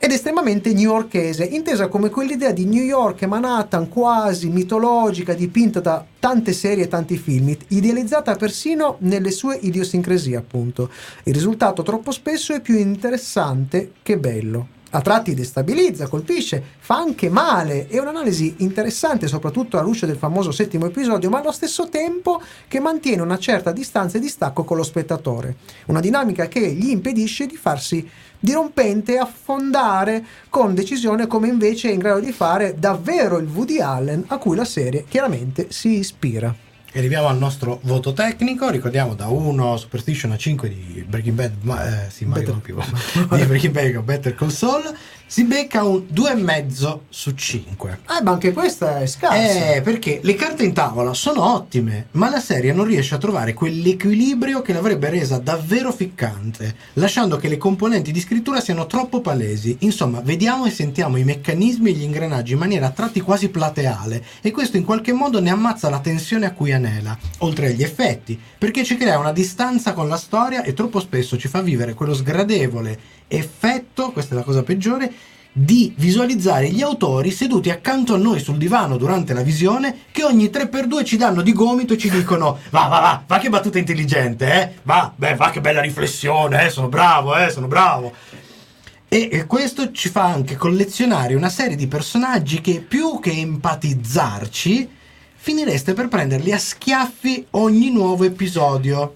Ed estremamente newyorkese, intesa come quell'idea di New York e Manhattan quasi mitologica dipinta da tante serie e tanti film, idealizzata persino nelle sue idiosincrasie, appunto. Il risultato troppo spesso è più interessante che bello. A tratti destabilizza, colpisce, fa anche male. È un'analisi interessante, soprattutto alla luce del famoso settimo episodio, ma allo stesso tempo che mantiene una certa distanza e distacco con lo spettatore. Una dinamica che gli impedisce di farsi dirompente e affondare con decisione come invece è in grado di fare davvero il Woody Allen a cui la serie chiaramente si ispira. E arriviamo al nostro voto tecnico, ricordiamo da 1 Superstition a 5 di Breaking Bad, ma, eh, sì, Mario non più, di Breaking Bad Better Saul, si becca un 2,5 su 5. Eh, ma anche questa è scarsa. Eh, perché le carte in tavola sono ottime, ma la serie non riesce a trovare quell'equilibrio che l'avrebbe resa davvero ficcante, lasciando che le componenti di scrittura siano troppo palesi. Insomma, vediamo e sentiamo i meccanismi e gli ingranaggi in maniera a tratti quasi plateale, e questo in qualche modo ne ammazza la tensione a cui anela, oltre agli effetti, perché ci crea una distanza con la storia e troppo spesso ci fa vivere quello sgradevole effetto, questa è la cosa peggiore, di visualizzare gli autori seduti accanto a noi sul divano durante la visione che ogni 3x2 ci danno di gomito e ci dicono va va va, va che battuta intelligente, eh? Va, beh, va che bella riflessione, eh? Sono bravo, eh? Sono bravo. E e questo ci fa anche collezionare una serie di personaggi che più che empatizzarci, finireste per prenderli a schiaffi ogni nuovo episodio.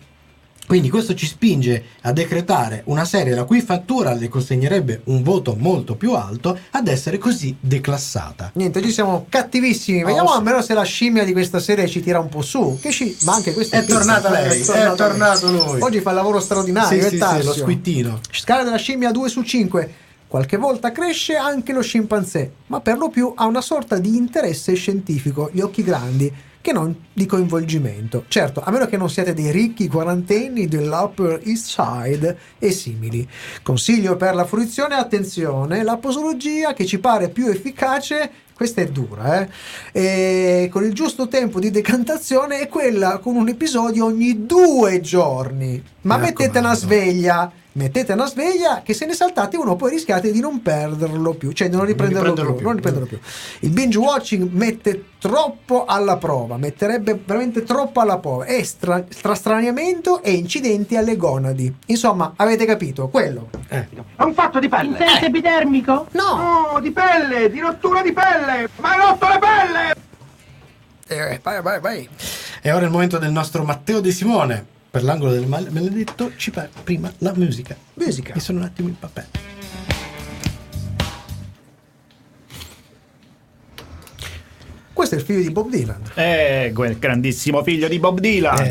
Quindi questo ci spinge a decretare una serie la cui fattura le consegnerebbe un voto molto più alto ad essere così declassata. Niente, oggi siamo cattivissimi. Oh, Vediamo sì. almeno se la scimmia di questa serie ci tira un po' su. Che sci- Ma anche questa È tornata lei, è tornato lui. Oggi fa il lavoro straordinario. Sì, è sì, sì, lo squittino. Scala della scimmia 2 su 5. Qualche volta cresce anche lo scimpanzé, ma per lo più ha una sorta di interesse scientifico, gli occhi grandi, che non di coinvolgimento. Certo, a meno che non siate dei ricchi quarantenni dell'Upper East Side e simili. Consiglio per la fruizione, attenzione, la posologia che ci pare più efficace questa è dura, eh? E con il giusto tempo di decantazione è quella con un episodio ogni due giorni. Ma Mi mettete una raccomando. sveglia mettete una sveglia che se ne saltate uno poi rischiate di non perderlo più, cioè di non riprenderlo, riprenderlo più, più. non riprenderlo più. Il binge watching mette troppo alla prova, metterebbe veramente troppo alla prova. E stra- strastraniamento e incidenti alle gonadi. Insomma, avete capito, quello. Eh. È un fatto di pelle. Infetto epidermico? No! No, di pelle, di rottura di pelle. Ma hai rotto le pelle! Eh, vai, vai, vai. E ora è il momento del nostro Matteo De Simone. Per l'angolo del mal- maledetto ci fa prima la musica. Musica. Mi sono un attimo in papà. Questo è il figlio di Bob Dylan. Eh, quel grandissimo figlio di Bob Dylan. Eh,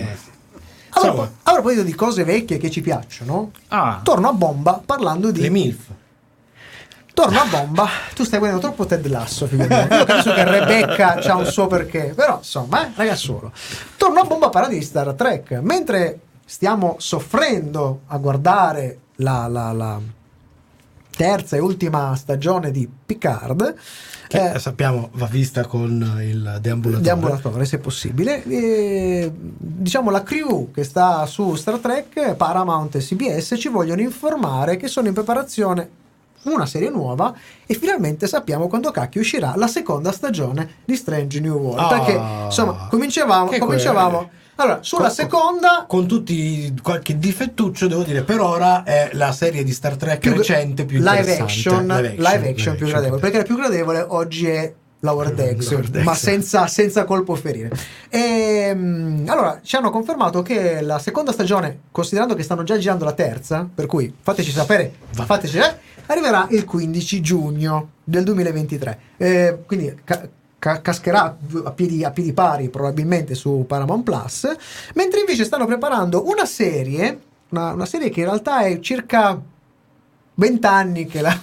A Insomma. propo- a proposito di cose vecchie che ci piacciono, Ah, torno a bomba parlando di. le MILF. Torno a bomba. Tu stai guardando troppo Ted Lasso, figlio mio. Io capisco che Rebecca c'ha un suo perché, però insomma, eh, ragazzuolo. Torno a bomba di Star Trek. Mentre stiamo soffrendo a guardare la, la- la terza e ultima stagione di Picard, Che eh, sappiamo va vista con il deambulatore. deambulatore se possibile e, diciamo la crew che sta su Star Trek Paramount e CBS ci vogliono informare che sono in preparazione una serie nuova e finalmente sappiamo quando cacchio uscirà la seconda stagione di Strange New World Ah, perché insomma cominciavamo cominciavamo allora sulla Con- seconda Con tutti qualche difettuccio, devo dire, per ora è la serie di Star Trek più- recente più live interessante. action, live action, più gradevole perché la più gradevole oggi è Lower Decks, Lower Decks. ma senza, senza colpo ferire. E, mm, allora ci hanno confermato che la seconda stagione, considerando che stanno già girando la terza, per cui fateci sapere, Va. fateci, eh, arriverà il 15 giugno del 2023. Eh, quindi ca- ca- cascherà a piedi, a piedi pari probabilmente su Paramount Plus, mentre invece stanno preparando una serie, una, una serie che in realtà è circa 20 anni che la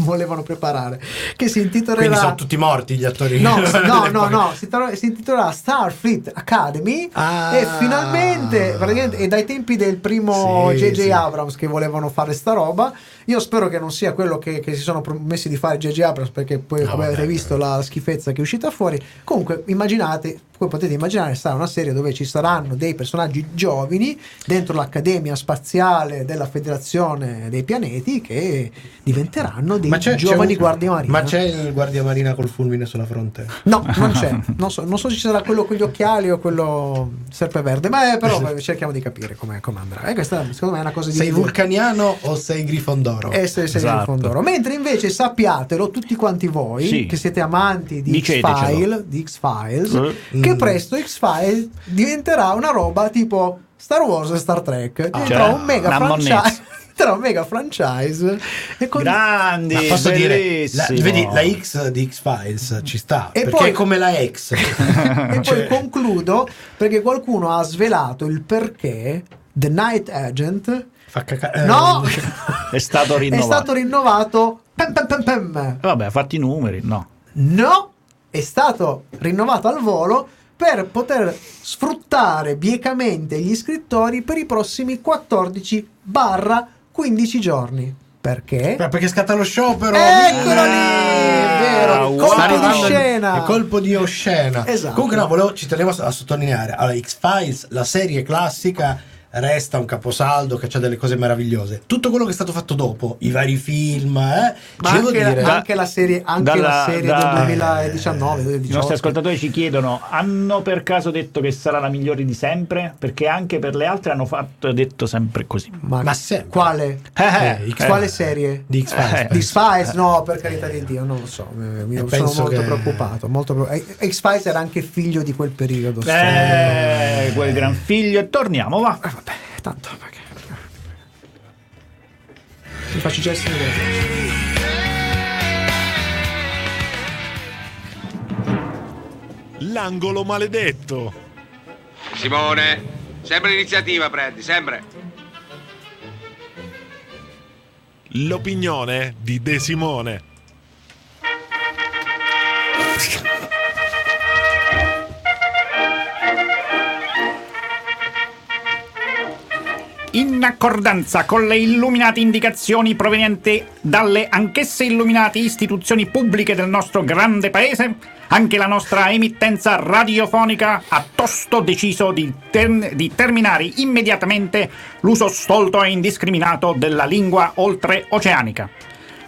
volevano preparare, che si intitolerà... Quindi sono tutti morti gli attori. No, no, no, no, si, intitolerà- si intitolerà Starfleet Academy Ah. e finalmente, praticamente, è dai tempi del primo Sì, J.J. sì. Abrams che volevano fare sta roba. Io spero che non sia quello che, che si sono promessi di fare J.J. Abrams perché poi, come avete vabbè. visto, la schifezza che è uscita fuori. Comunque, immaginate, voi potete immaginare, sarà una serie dove ci saranno dei personaggi giovani dentro l'Accademia Spaziale della Federazione dei Pianeti che diventeranno dei giovani un- guardia marina. Ma c'è il guardia marina col fulmine sulla fronte? No, non c'è. Non so, non so se ci sarà quello con gli occhiali o quello serpeverde, ma eh, però eh, cerchiamo di capire come, come andrà. E questa secondo me è una cosa di Sei vulcaniano o sei grifondoro? essere sei Esatto. nel fondoro. Mentre invece sappiatelo tutti quanti voi Sì. che siete amanti di. X-File, di X-Files, Eh. che Mm. presto X-Files diventerà una roba tipo Star Wars e Star Trek. Diventerà Cioè, un mega franchise. un mega franchise. E con- grandi, Ma posso dire, la, vedi, la X di X-Files ci sta, E perché poi- è come la X. e Cioè- poi concludo perché qualcuno ha svelato il perché The Night Agent Fa caca- eh, no È stato è rinnovato. stato rinnovato pem, pem, pem, pem. Vabbè, ha fatto i numeri, no. no è stato rinnovato al volo per poter sfruttare biecamente gli iscrittori per i prossimi 14 barra 15 giorni perché? Beh, perché scatta lo sciopero. Eccolo lì! Ah, Vero, wow. colpo Sta di scena. Colpo di oscena. Esatto. Comunque, no, volevo, ci tenevo a sottolineare. Allora, X-Files, la serie classica, resta un caposaldo che ha delle cose meravigliose. Tutto quello che è stato fatto dopo, i vari film, eh, Ma ci devo anche, dire. la, anche la serie, anche Dalla- la serie da- del 2019 I 2018. nostri ascoltatori ci chiedono: hanno per caso detto che sarà la migliore di sempre? Perché anche per le altre hanno fatto, detto sempre così. Ma, Ma sempre. quale? Eh, Eh, X- Quale serie? Di X-Files. Eh. Di X-Files? No, per carità di Dio, non lo so. eh, Mi sono penso molto che- preoccupato. Molto pre- eh, X-Files era anche figlio di quel periodo. Eh, quel gran figlio. E torniamo, va. Tanto. Perché... Mi faccio gesti cose. L'angolo maledetto. Simone, sempre l'iniziativa prendi, sempre. L'opinione di De Simone. In accordanza con le illuminate indicazioni provenienti dalle anch'esse illuminate istituzioni pubbliche del nostro grande paese, anche la nostra emittenza radiofonica ha tosto deciso di, ter- di terminare immediatamente l'uso stolto e indiscriminato della lingua oltreoceanica.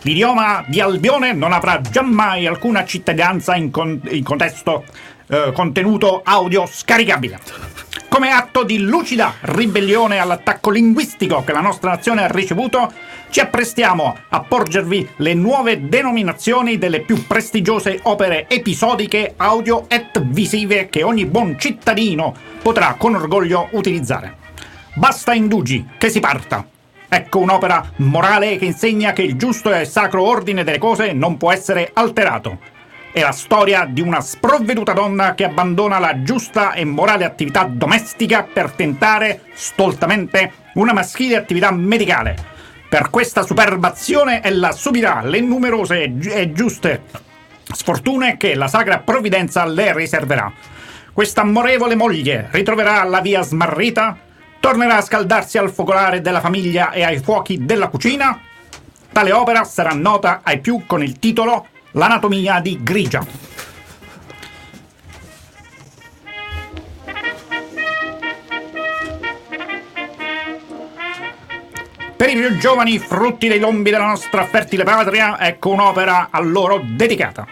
L'idioma di Albione non avrà giammai alcuna cittadinanza in, con- in contesto eh, contenuto audio scaricabile. Come atto di lucida ribellione all'attacco linguistico che la nostra nazione ha ricevuto, ci apprestiamo a porgervi le nuove denominazioni delle più prestigiose opere episodiche audio et visive che ogni buon cittadino potrà con orgoglio utilizzare. Basta indugi, che si parta! Ecco un'opera morale che insegna che il giusto e sacro ordine delle cose non può essere alterato. È la storia di una sprovveduta donna che abbandona la giusta e morale attività domestica per tentare stoltamente una maschile attività medicale. Per questa superba azione ella subirà le numerose e gi- e giuste sfortune che la sacra provvidenza le riserverà. Questa amorevole moglie ritroverà la via smarrita, tornerà a scaldarsi al focolare della famiglia e ai fuochi della cucina. Tale opera sarà nota ai più con il titolo L'anatomia di Grigia. Per i più giovani frutti dei lombi della nostra fertile patria, ecco un'opera a loro dedicata.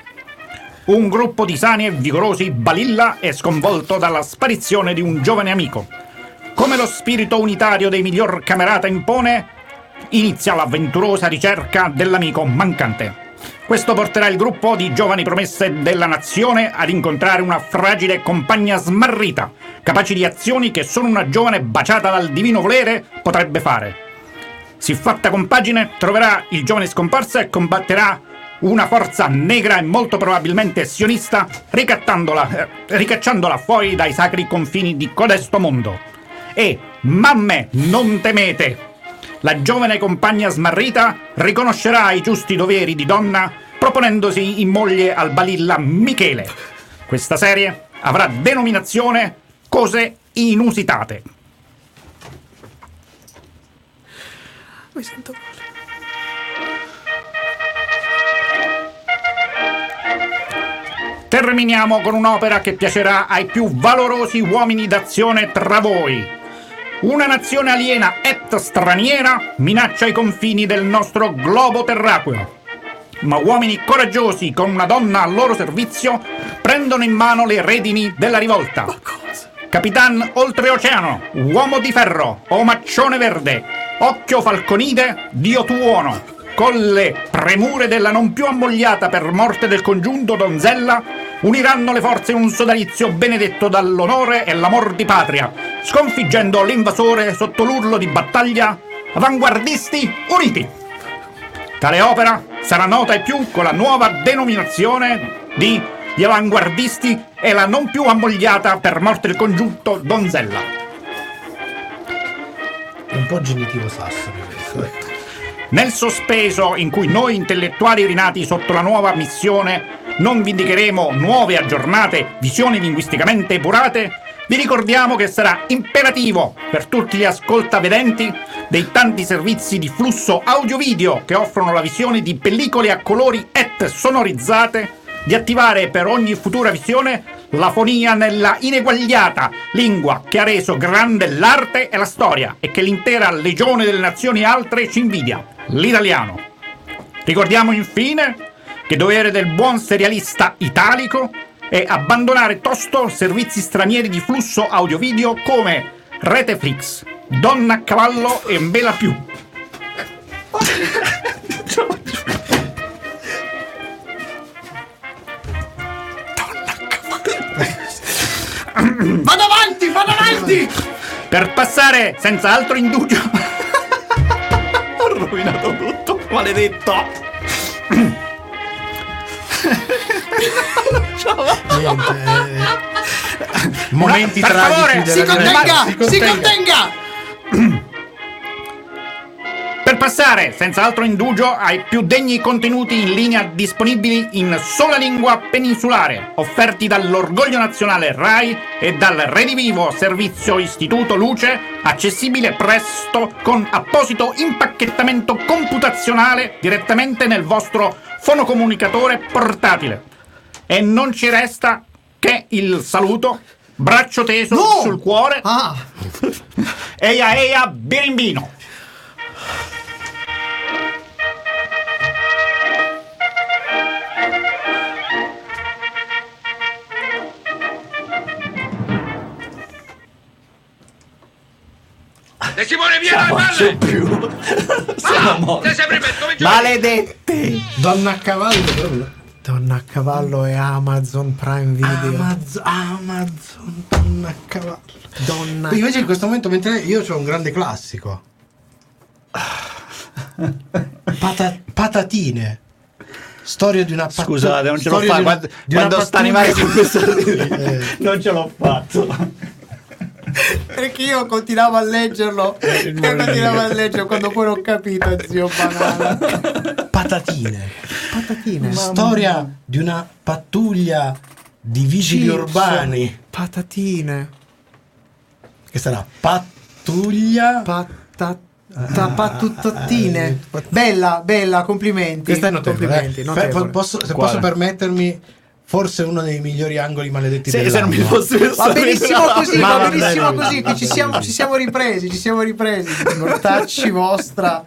Un gruppo di sani e vigorosi balilla è sconvolto dalla sparizione di un giovane amico. Come lo spirito unitario dei miglior camerata impone, inizia l'avventurosa ricerca dell'amico mancante. Questo porterà il gruppo di giovani promesse della nazione ad incontrare una fragile compagna smarrita, capace di azioni che solo una giovane baciata dal divino volere potrebbe fare. Siffatta compagine troverà il giovane scomparso e combatterà una forza negra e molto probabilmente sionista, eh, ricacciandola fuori dai sacri confini di codesto mondo. E, mamme, non temete! La giovane compagna smarrita riconoscerà i giusti doveri di donna proponendosi in moglie al balilla Michele. Questa serie avrà denominazione Cose inusitate. Mi sento male. Terminiamo con un'opera che piacerà ai più valorosi uomini d'azione tra voi. Una nazione aliena et straniera minaccia i confini del nostro globo terraqueo. Ma uomini coraggiosi con una donna al loro servizio prendono in mano le redini della rivolta. Capitan oltreoceano, uomo di ferro, omaccione verde, occhio falconide, dio tuono. Con le premure della non più ammogliata per morte del congiunto donzella, uniranno le forze in un sodalizio benedetto dall'onore e l'amor di patria, sconfiggendo l'invasore sotto l'urlo di battaglia, avanguardisti uniti. Tale opera sarà nota ai più con la nuova denominazione di Gli avanguardisti e la non più ammogliata per morte del congiunto donzella. È un po' genitivo sassone questo. Nel sospeso in cui noi intellettuali rinati sotto la nuova missione non vindicheremo nuove aggiornate visioni linguisticamente epurate, vi ricordiamo che sarà imperativo per tutti gli ascoltavedenti dei tanti servizi di flusso audio-video che offrono la visione di pellicole a colori et sonorizzate di attivare per ogni futura visione la fonia nella ineguagliata lingua che ha reso grande l'arte e la storia e che l'intera legione delle nazioni altre ci invidia, l'italiano. Ricordiamo infine che dovere del buon serialista italico è abbandonare tosto servizi stranieri di flusso audio-video come Reteflix, Donna a cavallo e Bela più. Vado avanti, vado avanti! Per passare senza altro indugio. Ho rovinato tutto, maledetto. Niente, eh, momenti Per tragici favore, della Si contenga! Si contenga! Passare senza altro indugio ai più degni contenuti in linea disponibili in sola lingua peninsulare, offerti dall'Orgoglio Nazionale RAI e dal Redivivo Servizio Istituto Luce, accessibile presto con apposito impacchettamento computazionale direttamente nel vostro fonocomunicatore portatile. E non ci resta che il saluto, braccio teso No! sul cuore, Ah, eia eia birimbino. De Simone, via dalle palle! Ah, sei sempre per come giochi? Maledetti! Donna a cavallo proprio. Donna a cavallo e Amazon Prime Video. Amazon, Amazon, donna a cavallo. Donna Invece in questo momento, mentre io ho un grande classico. Pata- patatine. Storia di una pat- Scusate, non ce l'ho storia fatta. di Quando, una- di una quando sta animale su questo Eh. non ce l'ho fatto. Perché io continuavo a leggerlo e continuavo a leggerlo quando poi ho capito, zio banana. Patatine. Patatine. Storia di una pattuglia di vigili Chips. urbani. Patatine. Che sarà pattuglia. Patata. Pattuttine. Bella, bella, complimenti. Questa è notevole. Complimenti, eh. notevole. Fe- posso- se Quale? posso permettermi, forse uno dei migliori angoli maledetti Se, se dell'anno. non mi fosse Va benissimo così, Ma va benissimo così, che ci siamo, ci siamo ripresi, ci siamo ripresi. Mortacci vostra,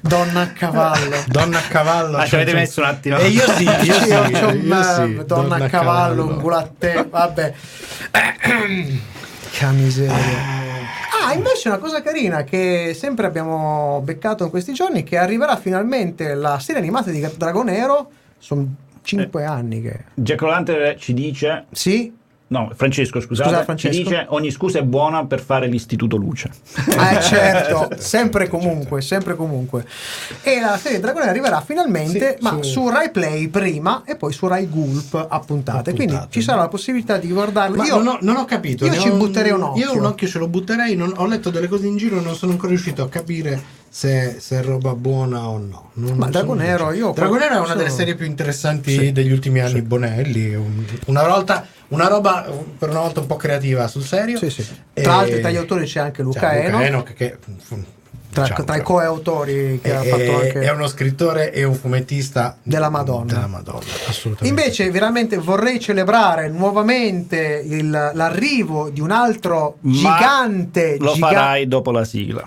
donna a cavallo. Donna a cavallo. Ah, ci cioè, avete cioè- messo un attimo. E io sì, io sì, io un, sì, donna a cavallo, un te, vabbè. Che miseria. Ah, invece una cosa carina che sempre abbiamo beccato in questi giorni, che arriverà finalmente la serie animata di Dragonero, sono cinque anni che... Jack Rolante ci dice. Sì? No, Francesco, scusate. Scusa, Francesco. Ci dice ogni scusa è buona per fare l'istituto luce. Eh certo, sempre e comunque, sempre e comunque. E la serie Dragonero arriverà finalmente, Sì, ma su- su Rai Play prima e poi su Rai Gulp a puntate. A Quindi puntate. ci sarà la possibilità di guardarlo. Ma Io non, ho, non ho capito. io ci ho- butterei un occhio. Io un occhio ce lo butterei. non- ho letto delle cose in giro, non sono ancora riuscito a capire se, se è roba buona o no. Non- Ma Dragonero, io- Dragonero è una delle serie più interessanti Sì, degli ultimi anni. Bonelli. un- una volta, una roba per una volta un po' creativa sul serio. Sì, sì. E- Tra l'altro tra gli autori c'è anche Luca c'è Eno, Enoch che tra, diciamo, tra i coautori che è, ha fatto anche... è uno scrittore e un fumettista Della Madonna. Della Madonna, assolutamente. Invece veramente vorrei celebrare nuovamente il- l'arrivo di un altro Ma gigante Lo giga- farai dopo la sigla.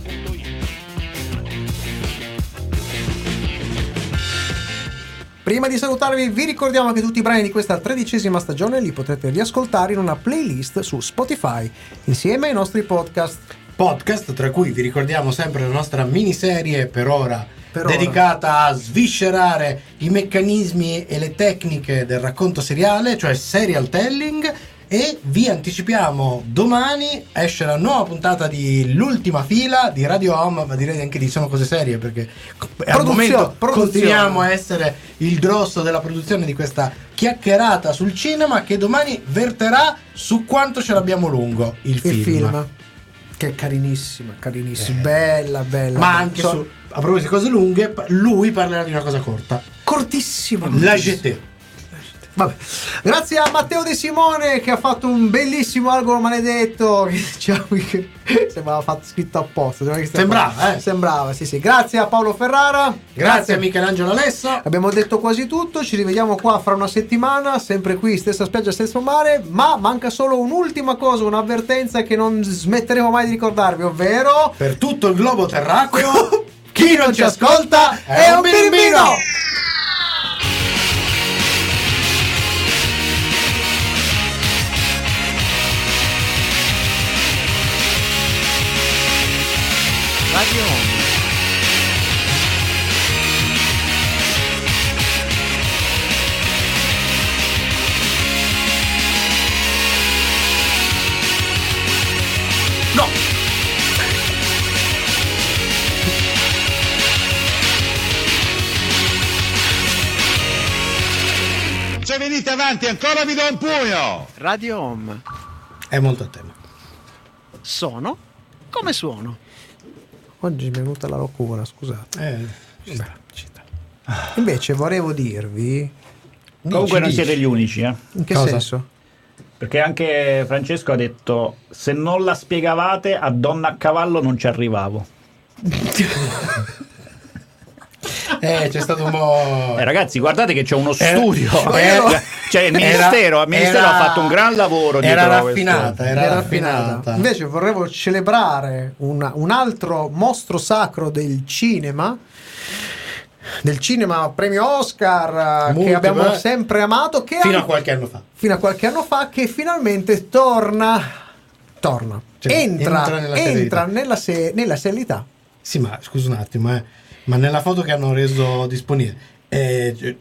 Prima di salutarvi vi ricordiamo che tutti i brani di questa tredicesima stagione li potrete riascoltare in una playlist su Spotify insieme ai nostri podcast. podcast, tra cui vi ricordiamo sempre la nostra miniserie per ora Per dedicata a sviscerare i meccanismi e le tecniche del racconto seriale, cioè serial telling. E vi anticipiamo domani esce la nuova puntata di L'ultima fila di Radio Home, ma direi anche di Sono cose serie perché al Produzione, momento produzione. continuiamo a essere il grosso della produzione di questa chiacchierata sul cinema che domani verterà su quanto ce l'abbiamo lungo il, Il film. Che è carinissima, carinissima, bella, bella. Ma anche So- su, a proposito di cose lunghe, lui parlerà di una cosa corta. cortissima. La GT. Vabbè. Grazie a Matteo De Simone che ha fatto un bellissimo albero maledetto. che diciamo che sembrava fatto scritto apposta. sembrava Sembrava, eh. Sembrava, sì, sì. Grazie a Paolo Ferrara. Grazie a Michelangelo Alesso. Abbiamo detto quasi tutto, ci rivediamo qua fra una settimana, sempre qui, stessa spiaggia, stesso mare, ma manca solo un'ultima cosa, un'avvertenza che non smetteremo mai di ricordarvi, ovvero... Per tutto il globo terracqueo, chi non ci ascolta è un birimbino! Avanti, ancora vi do un pugno! Radio Home. È molto a tema. Sono come suono. Oggi mi è venuta la locura, scusate. Eh, sta. Invece volevo dirvi Comunque non dici. siete gli unici, eh. in che Cosa? senso? Perché anche Francesco ha detto: se non la spiegavate, a donna a cavallo non ci arrivavo. Eh, c'è stato un po'. Eh, ragazzi, guardate che c'è uno Era- studio. era- cioè, il era- ministero, il ministero era- ha fatto un gran lavoro. Era raffinata, era, Era raffinata. Invece vorrei celebrare una- un altro mostro sacro del cinema. Del cinema premio Oscar eh, che Molto abbiamo bello. sempre amato, che Fino a qualche anno fa. fino a qualche anno fa, che finalmente torna. Torna. Cioè, entra entra nella entra nella, se- nella serietà. Sì, ma scusa un attimo, eh. Ma nella foto che hanno reso disponibile. Eh,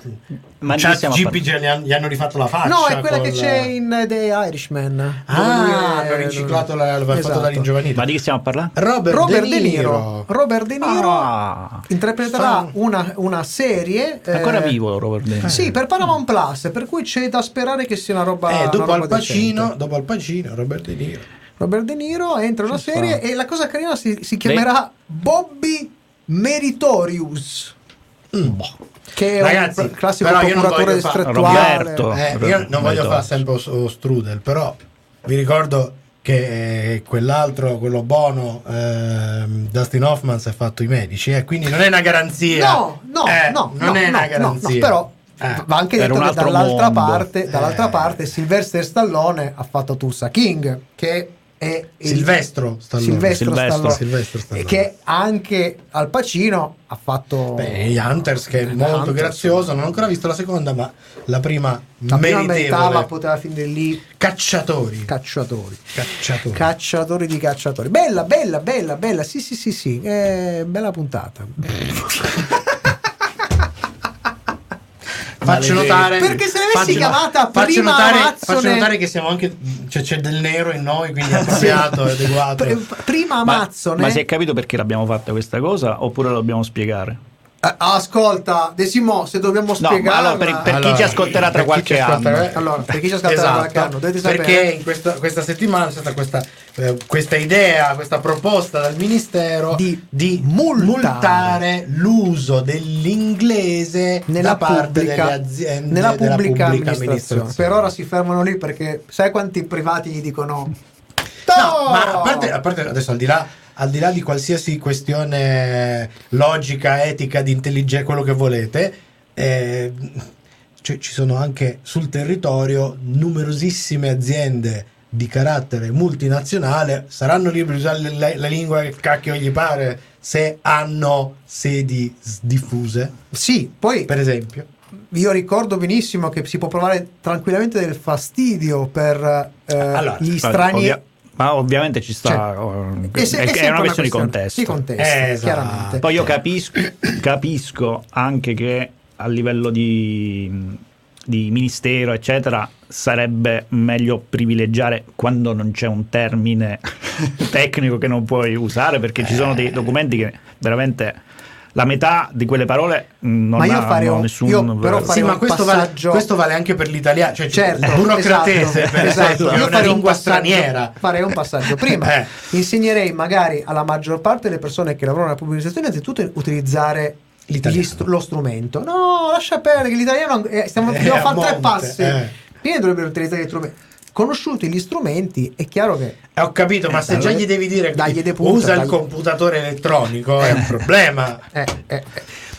Ma di chat che stiamo GP gli, hanno- gli hanno rifatto la faccia. no, è quella col- che c'è in The Irishman. Ah, hanno riciclato la, l'aveva fatto Esatto. dall'ingiovanito. Ma di che stiamo a parlare? Robert, Robert De Niro. Robert De Niro Ah, interpreterà Fa- una, una serie. è ancora eh, vivo Robert De Niro. Sì, per Paramount Plus, per cui c'è da sperare che sia una roba. Eh, una dopo roba Al Pacino, decente. dopo Al Pacino, Robert De Niro. Robert De Niro entra in una serie e la cosa carina si, si chiamerà Bobby Meritorius. Che è Ragazzi, un classico però io non procuratore distrettuale. Roberto. Eh, io non voglio fare sempre lo, strudel, però vi ricordo che eh, quell'altro, quello buono, ehm, Dustin Hoffman si è fatto i medici, eh, quindi non è una garanzia. No, no, Eh, no, non no, è no, una garanzia. no, però Eh. va anche detto che dall'altra mondo. parte, dall'altra Eh. parte Sylvester Stallone ha fatto Tulsa King, che è il- Silvestro Stallone. Silvestro, Silvestro. Stallone, Silvestro Stallone. che anche Al Pacino ha fatto Beh, gli Hunters che è Eh, molto Hunters. grazioso, non ho ancora visto la seconda, ma la prima la prima meritava poteva finire lì Cacciatori. cacciatori Cacciatori. cacciatori di cacciatori bella bella bella bella sì sì sì sì eh, bella puntata Faccio notare Perché se l'avessi faccio- chiamata faccio prima notare, Amazzone- faccio notare che siamo anche cioè, c'è del nero in noi, quindi è appropriato, è adeguato. Pr- prima Ma, Amazzone ma si è capito perché l'abbiamo fatta questa cosa oppure lo dobbiamo spiegare? Eh, ascolta De Simo se dobbiamo No, spiegare ma allora per, per chi ci ascolterà tra per qualche ascolterà- anno. Allora, per chi ci ascolterà tra qualche anno, dovete sapere- Perché in questa, questa settimana c'è stata questa, eh, questa idea, questa proposta dal ministero Di multare. multare l'uso dell'inglese nella da parte pubblica, delle aziende nella della pubblica, amministrazione. Per amministrazione. ora si fermano lì perché sai quanti privati gli dicono No, ma a parte, a parte adesso al di là al di là di qualsiasi questione logica, etica, di intelligenza, quello che volete, eh, cioè, ci sono anche sul territorio numerosissime aziende di carattere multinazionale, saranno liberi di usare la, la lingua che cacchio gli pare se hanno sedi diffuse, Sì, poi per esempio. io ricordo benissimo che si può provare tranquillamente del fastidio per eh, Allora, gli Ma stranieri. ovvia- ma ovviamente ci sta. Cioè, oh, è se- è, è sempre una questione di contesto. Di contesto, Esatto. chiaramente. Poi io capisco, capisco anche che a livello di, di ministero, eccetera, sarebbe meglio privilegiare quando non c'è un termine tecnico che non puoi usare, perché ci sono dei documenti che veramente la metà di quelle parole non Ma io farei un- nessun io però Sì, un ma questo vale, passaggio- questo vale anche per l'italiano, cioè Certo, burocratese, esatto, per esatto. esempio, è Io una farei un lingua straniera. Farei un passaggio. Prima Eh. insegnerei magari alla maggior parte delle persone che lavorano nella pubblica amministrazione innanzitutto utilizzare str- lo strumento. No, lascia perdere che l'italiano eh, stiamo, Eh, dobbiamo a fare tre passi. eh. Prima dovrebbero utilizzare gli strumenti. Conosciuti gli strumenti, è chiaro che Eh, ho capito, ma Eh, se già allora- gli devi dire dagli dei punti, usa il dagli- computatore elettronico è un problema. Eh, eh, eh.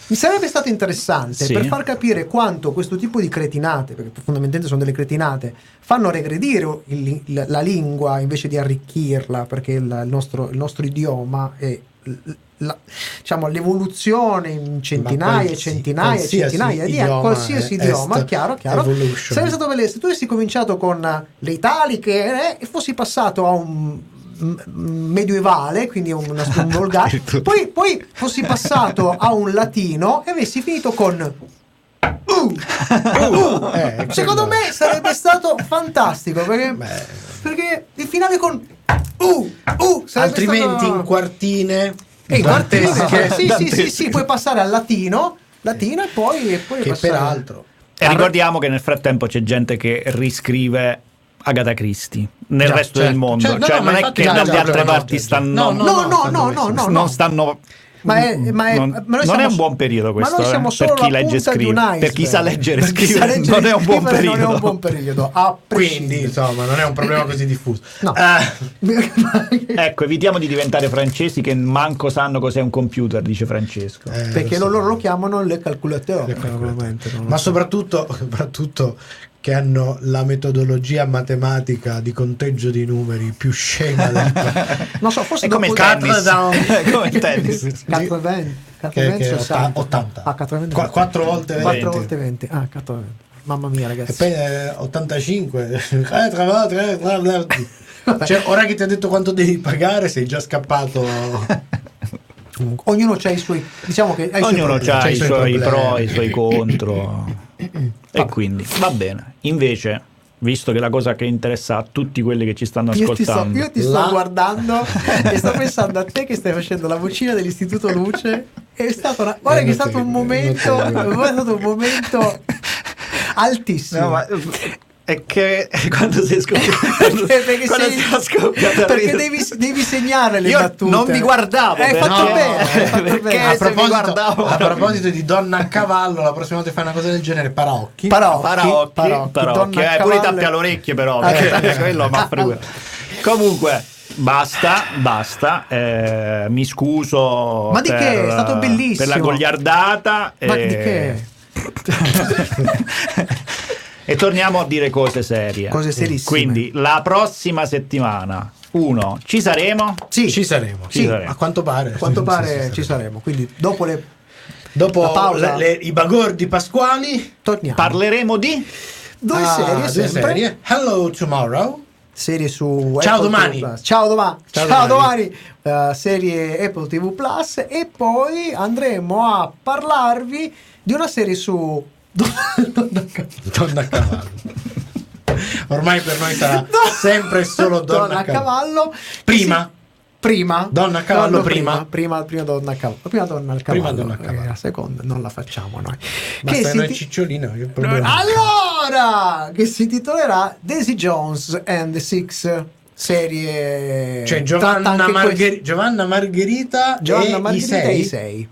Mi sarebbe stato interessante Sì. per far capire quanto questo tipo di cretinate, perché fondamentalmente sono delle cretinate, fanno regredire il- il- la lingua invece di arricchirla, perché il, il nostro, il nostro idioma è l- la- diciamo, l'evoluzione in centinaia e centinaia e centinaia di idioma qualsiasi è idioma, chiaro, chiaro. evolution. Sarebbe stato bello se tu avessi cominciato con eh, le italiche eh, e fossi passato a un medievale, quindi un, un volgare, poi, poi fossi passato a un latino e avessi finito con uh, uh. Eh, Secondo quello- me sarebbe stato fantastico perché, perché il finale con uh, altrimenti stato... in quartine Eh, in quartine, dantesche, sì, sì, sì, sì, puoi passare al latino, latino e poi, e poi che passare- peraltro E ricordiamo che nel frattempo c'è gente che riscrive Agatha Christie nel Già, resto certo. del mondo. Cioè, no, cioè, no, ma non è che già, dalle già, altre già, parti già. stanno. No, No, no, no, no, no, non no. stanno. Ma, è, ma, è, non, ma non siamo è un buon periodo questo. ma noi siamo solo per chi legge e scrive. Per chi sa leggere e scrivere, non e è un buon periodo. Non è un buon periodo. Quindi, insomma, non è un problema così diffuso. No. Eh, Ecco, evitiamo di diventare francesi che manco sanno cos'è un computer, dice Francesco. eh, Perché lo so. loro lo chiamano le probabilmente, non lo Ma so. soprattutto, soprattutto che hanno la metodologia matematica di conteggio di numeri più scema del non so, forse È come il tennis. come il tennis. 420, che, che è 60. 80. Ah, 420. Qu- quattro volte 4 20. volte 20. Ah, 420. Mamma mia, E ragazzi. poi eh, 85 Eh, tra- cioè, ora che ti ha detto quanto devi pagare sei già scappato ognuno ha i suoi. Diciamo che ha i suoi Ognuno ha c'ha i suoi suoi pro e i suoi contro. E quindi va bene. Invece, visto che la cosa che interessa a tutti quelli che ci stanno Io ti, sto, ascoltando, io ti sto guardando e sto pensando a te che stai facendo la vocina dell'Istituto Luce. È stato, una, guarda Eh, che è stato ti- un momento, è stato un momento altissimo. No, ma è che quando sei scoppiato perché, perché quando sei- sei scoppiato perché devi, devi segnare le Io battute. non vi guardavo, Hai però. fatto No, bene, hai fatto perché- bene. a mi proposito, guardavo- a proposito di donna a cavallo la prossima volta che fai una cosa del genere paraocchi Parocchi, Parocchi, Parocchi, Parocchi, donna a eh, pure tappi alle orecchie però, Ah, perché eh. quello ma figura. Comunque, basta, basta, eh, mi scuso Ma di per, che? È stato bellissimo. per la goliardata. Ma eh, di che? e torniamo a dire cose serie. Cose serissime. Quindi, la prossima settimana, uno, ci saremo? Sì, ci saremo Ci saremo. a quanto pare a quanto Sì, pare sì, sì, ci sì. saremo. Quindi dopo le dopo La pausa. le- le- i bagordi pasquali torniamo. Parleremo di... due ah, serie due sempre. serie Hello Tomorrow Serie su Ciao Apple domani. TV Plus. Ciao, doma- Ciao ciao domani. domani. Eh, serie Apple TV Plus e poi andremo a parlarvi di una serie su donna a cavallo. Ormai per noi sarà sempre solo donna, Donna a cavallo. Prima. Sì, prima. Donna a cavallo, No, no, prima. prima prima donna a cavallo. Prima donna al Prima cavallo donna a cavallo. Eh, la seconda non la facciamo noi. Basta si noi ti- cicciolino che problema allora che si titolerà Daisy Jones and the Six serie cioè Giovanna, Margher- Giovanna Margherita Giovanna e Margherita i sei, e i sei.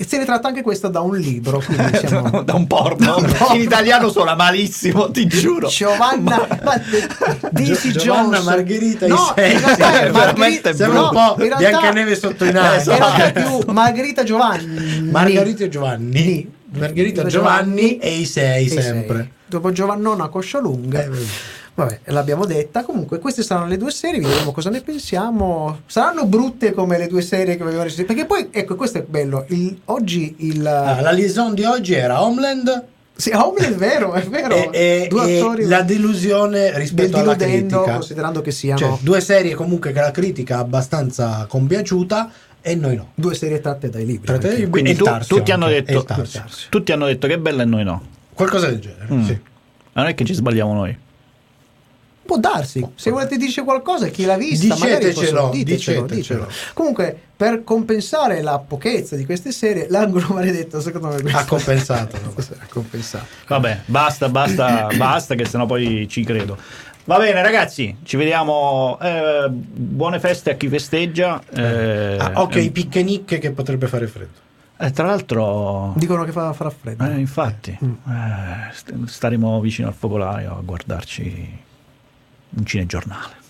Se ne tratta anche questa da un libro, siamo... da un porno. In italiano suona malissimo, ti giuro. Giovanna ma, Daisy Gio- Giovanna Jones. Margherita i no, sei. in realtà è veramente no, un po' in realtà- Biancaneve sotto i nani. in realtà è più Margherita Giovanni. Margherita e Giovanni Ni. Margherita Giovanni e i sei E i sei. sempre Dopo Giovannona Coscia Lunga. Eh. Vabbè, l'abbiamo detta. Comunque, queste saranno le due serie. Vedremo cosa ne pensiamo. Saranno brutte come le due serie che avevamo recensito. Perché poi, ecco, questo è bello. Il- oggi il. Ah, la liaison di oggi era Homeland Sì, Homeland è vero, è vero. e, e- due e attori la delusione del rispetto alla critica considerando che siano cioè due serie comunque che la critica ha abbastanza compiaciuta e noi no due serie tratte dai libri. Tratte dai libri. Quindi tu- tutti, hanno detto, tutti hanno detto che è bella e noi no. qualcosa del genere Mm. sì. Ma non è che ci sbagliamo noi. Può darsi, se volete dire qualcosa, chi l'ha vista, magari Dicetecelo, ditecelo, dicetecelo. ditelo. Comunque, per compensare la pochezza di queste serie, l'angolo maledetto, secondo me, ha compensato no? ha compensato. Vabbè, basta, basta, basta, che sennò poi ci credo. Va bene, ragazzi, ci vediamo. eh, buone feste a chi festeggia. eh, Ah, ok eh, picchenicche che potrebbe fare freddo eh, tra l'altro, Dicono che fa, farà freddo. eh, infatti, eh, st- staremo vicino al focolaio a guardarci un cinegiornale.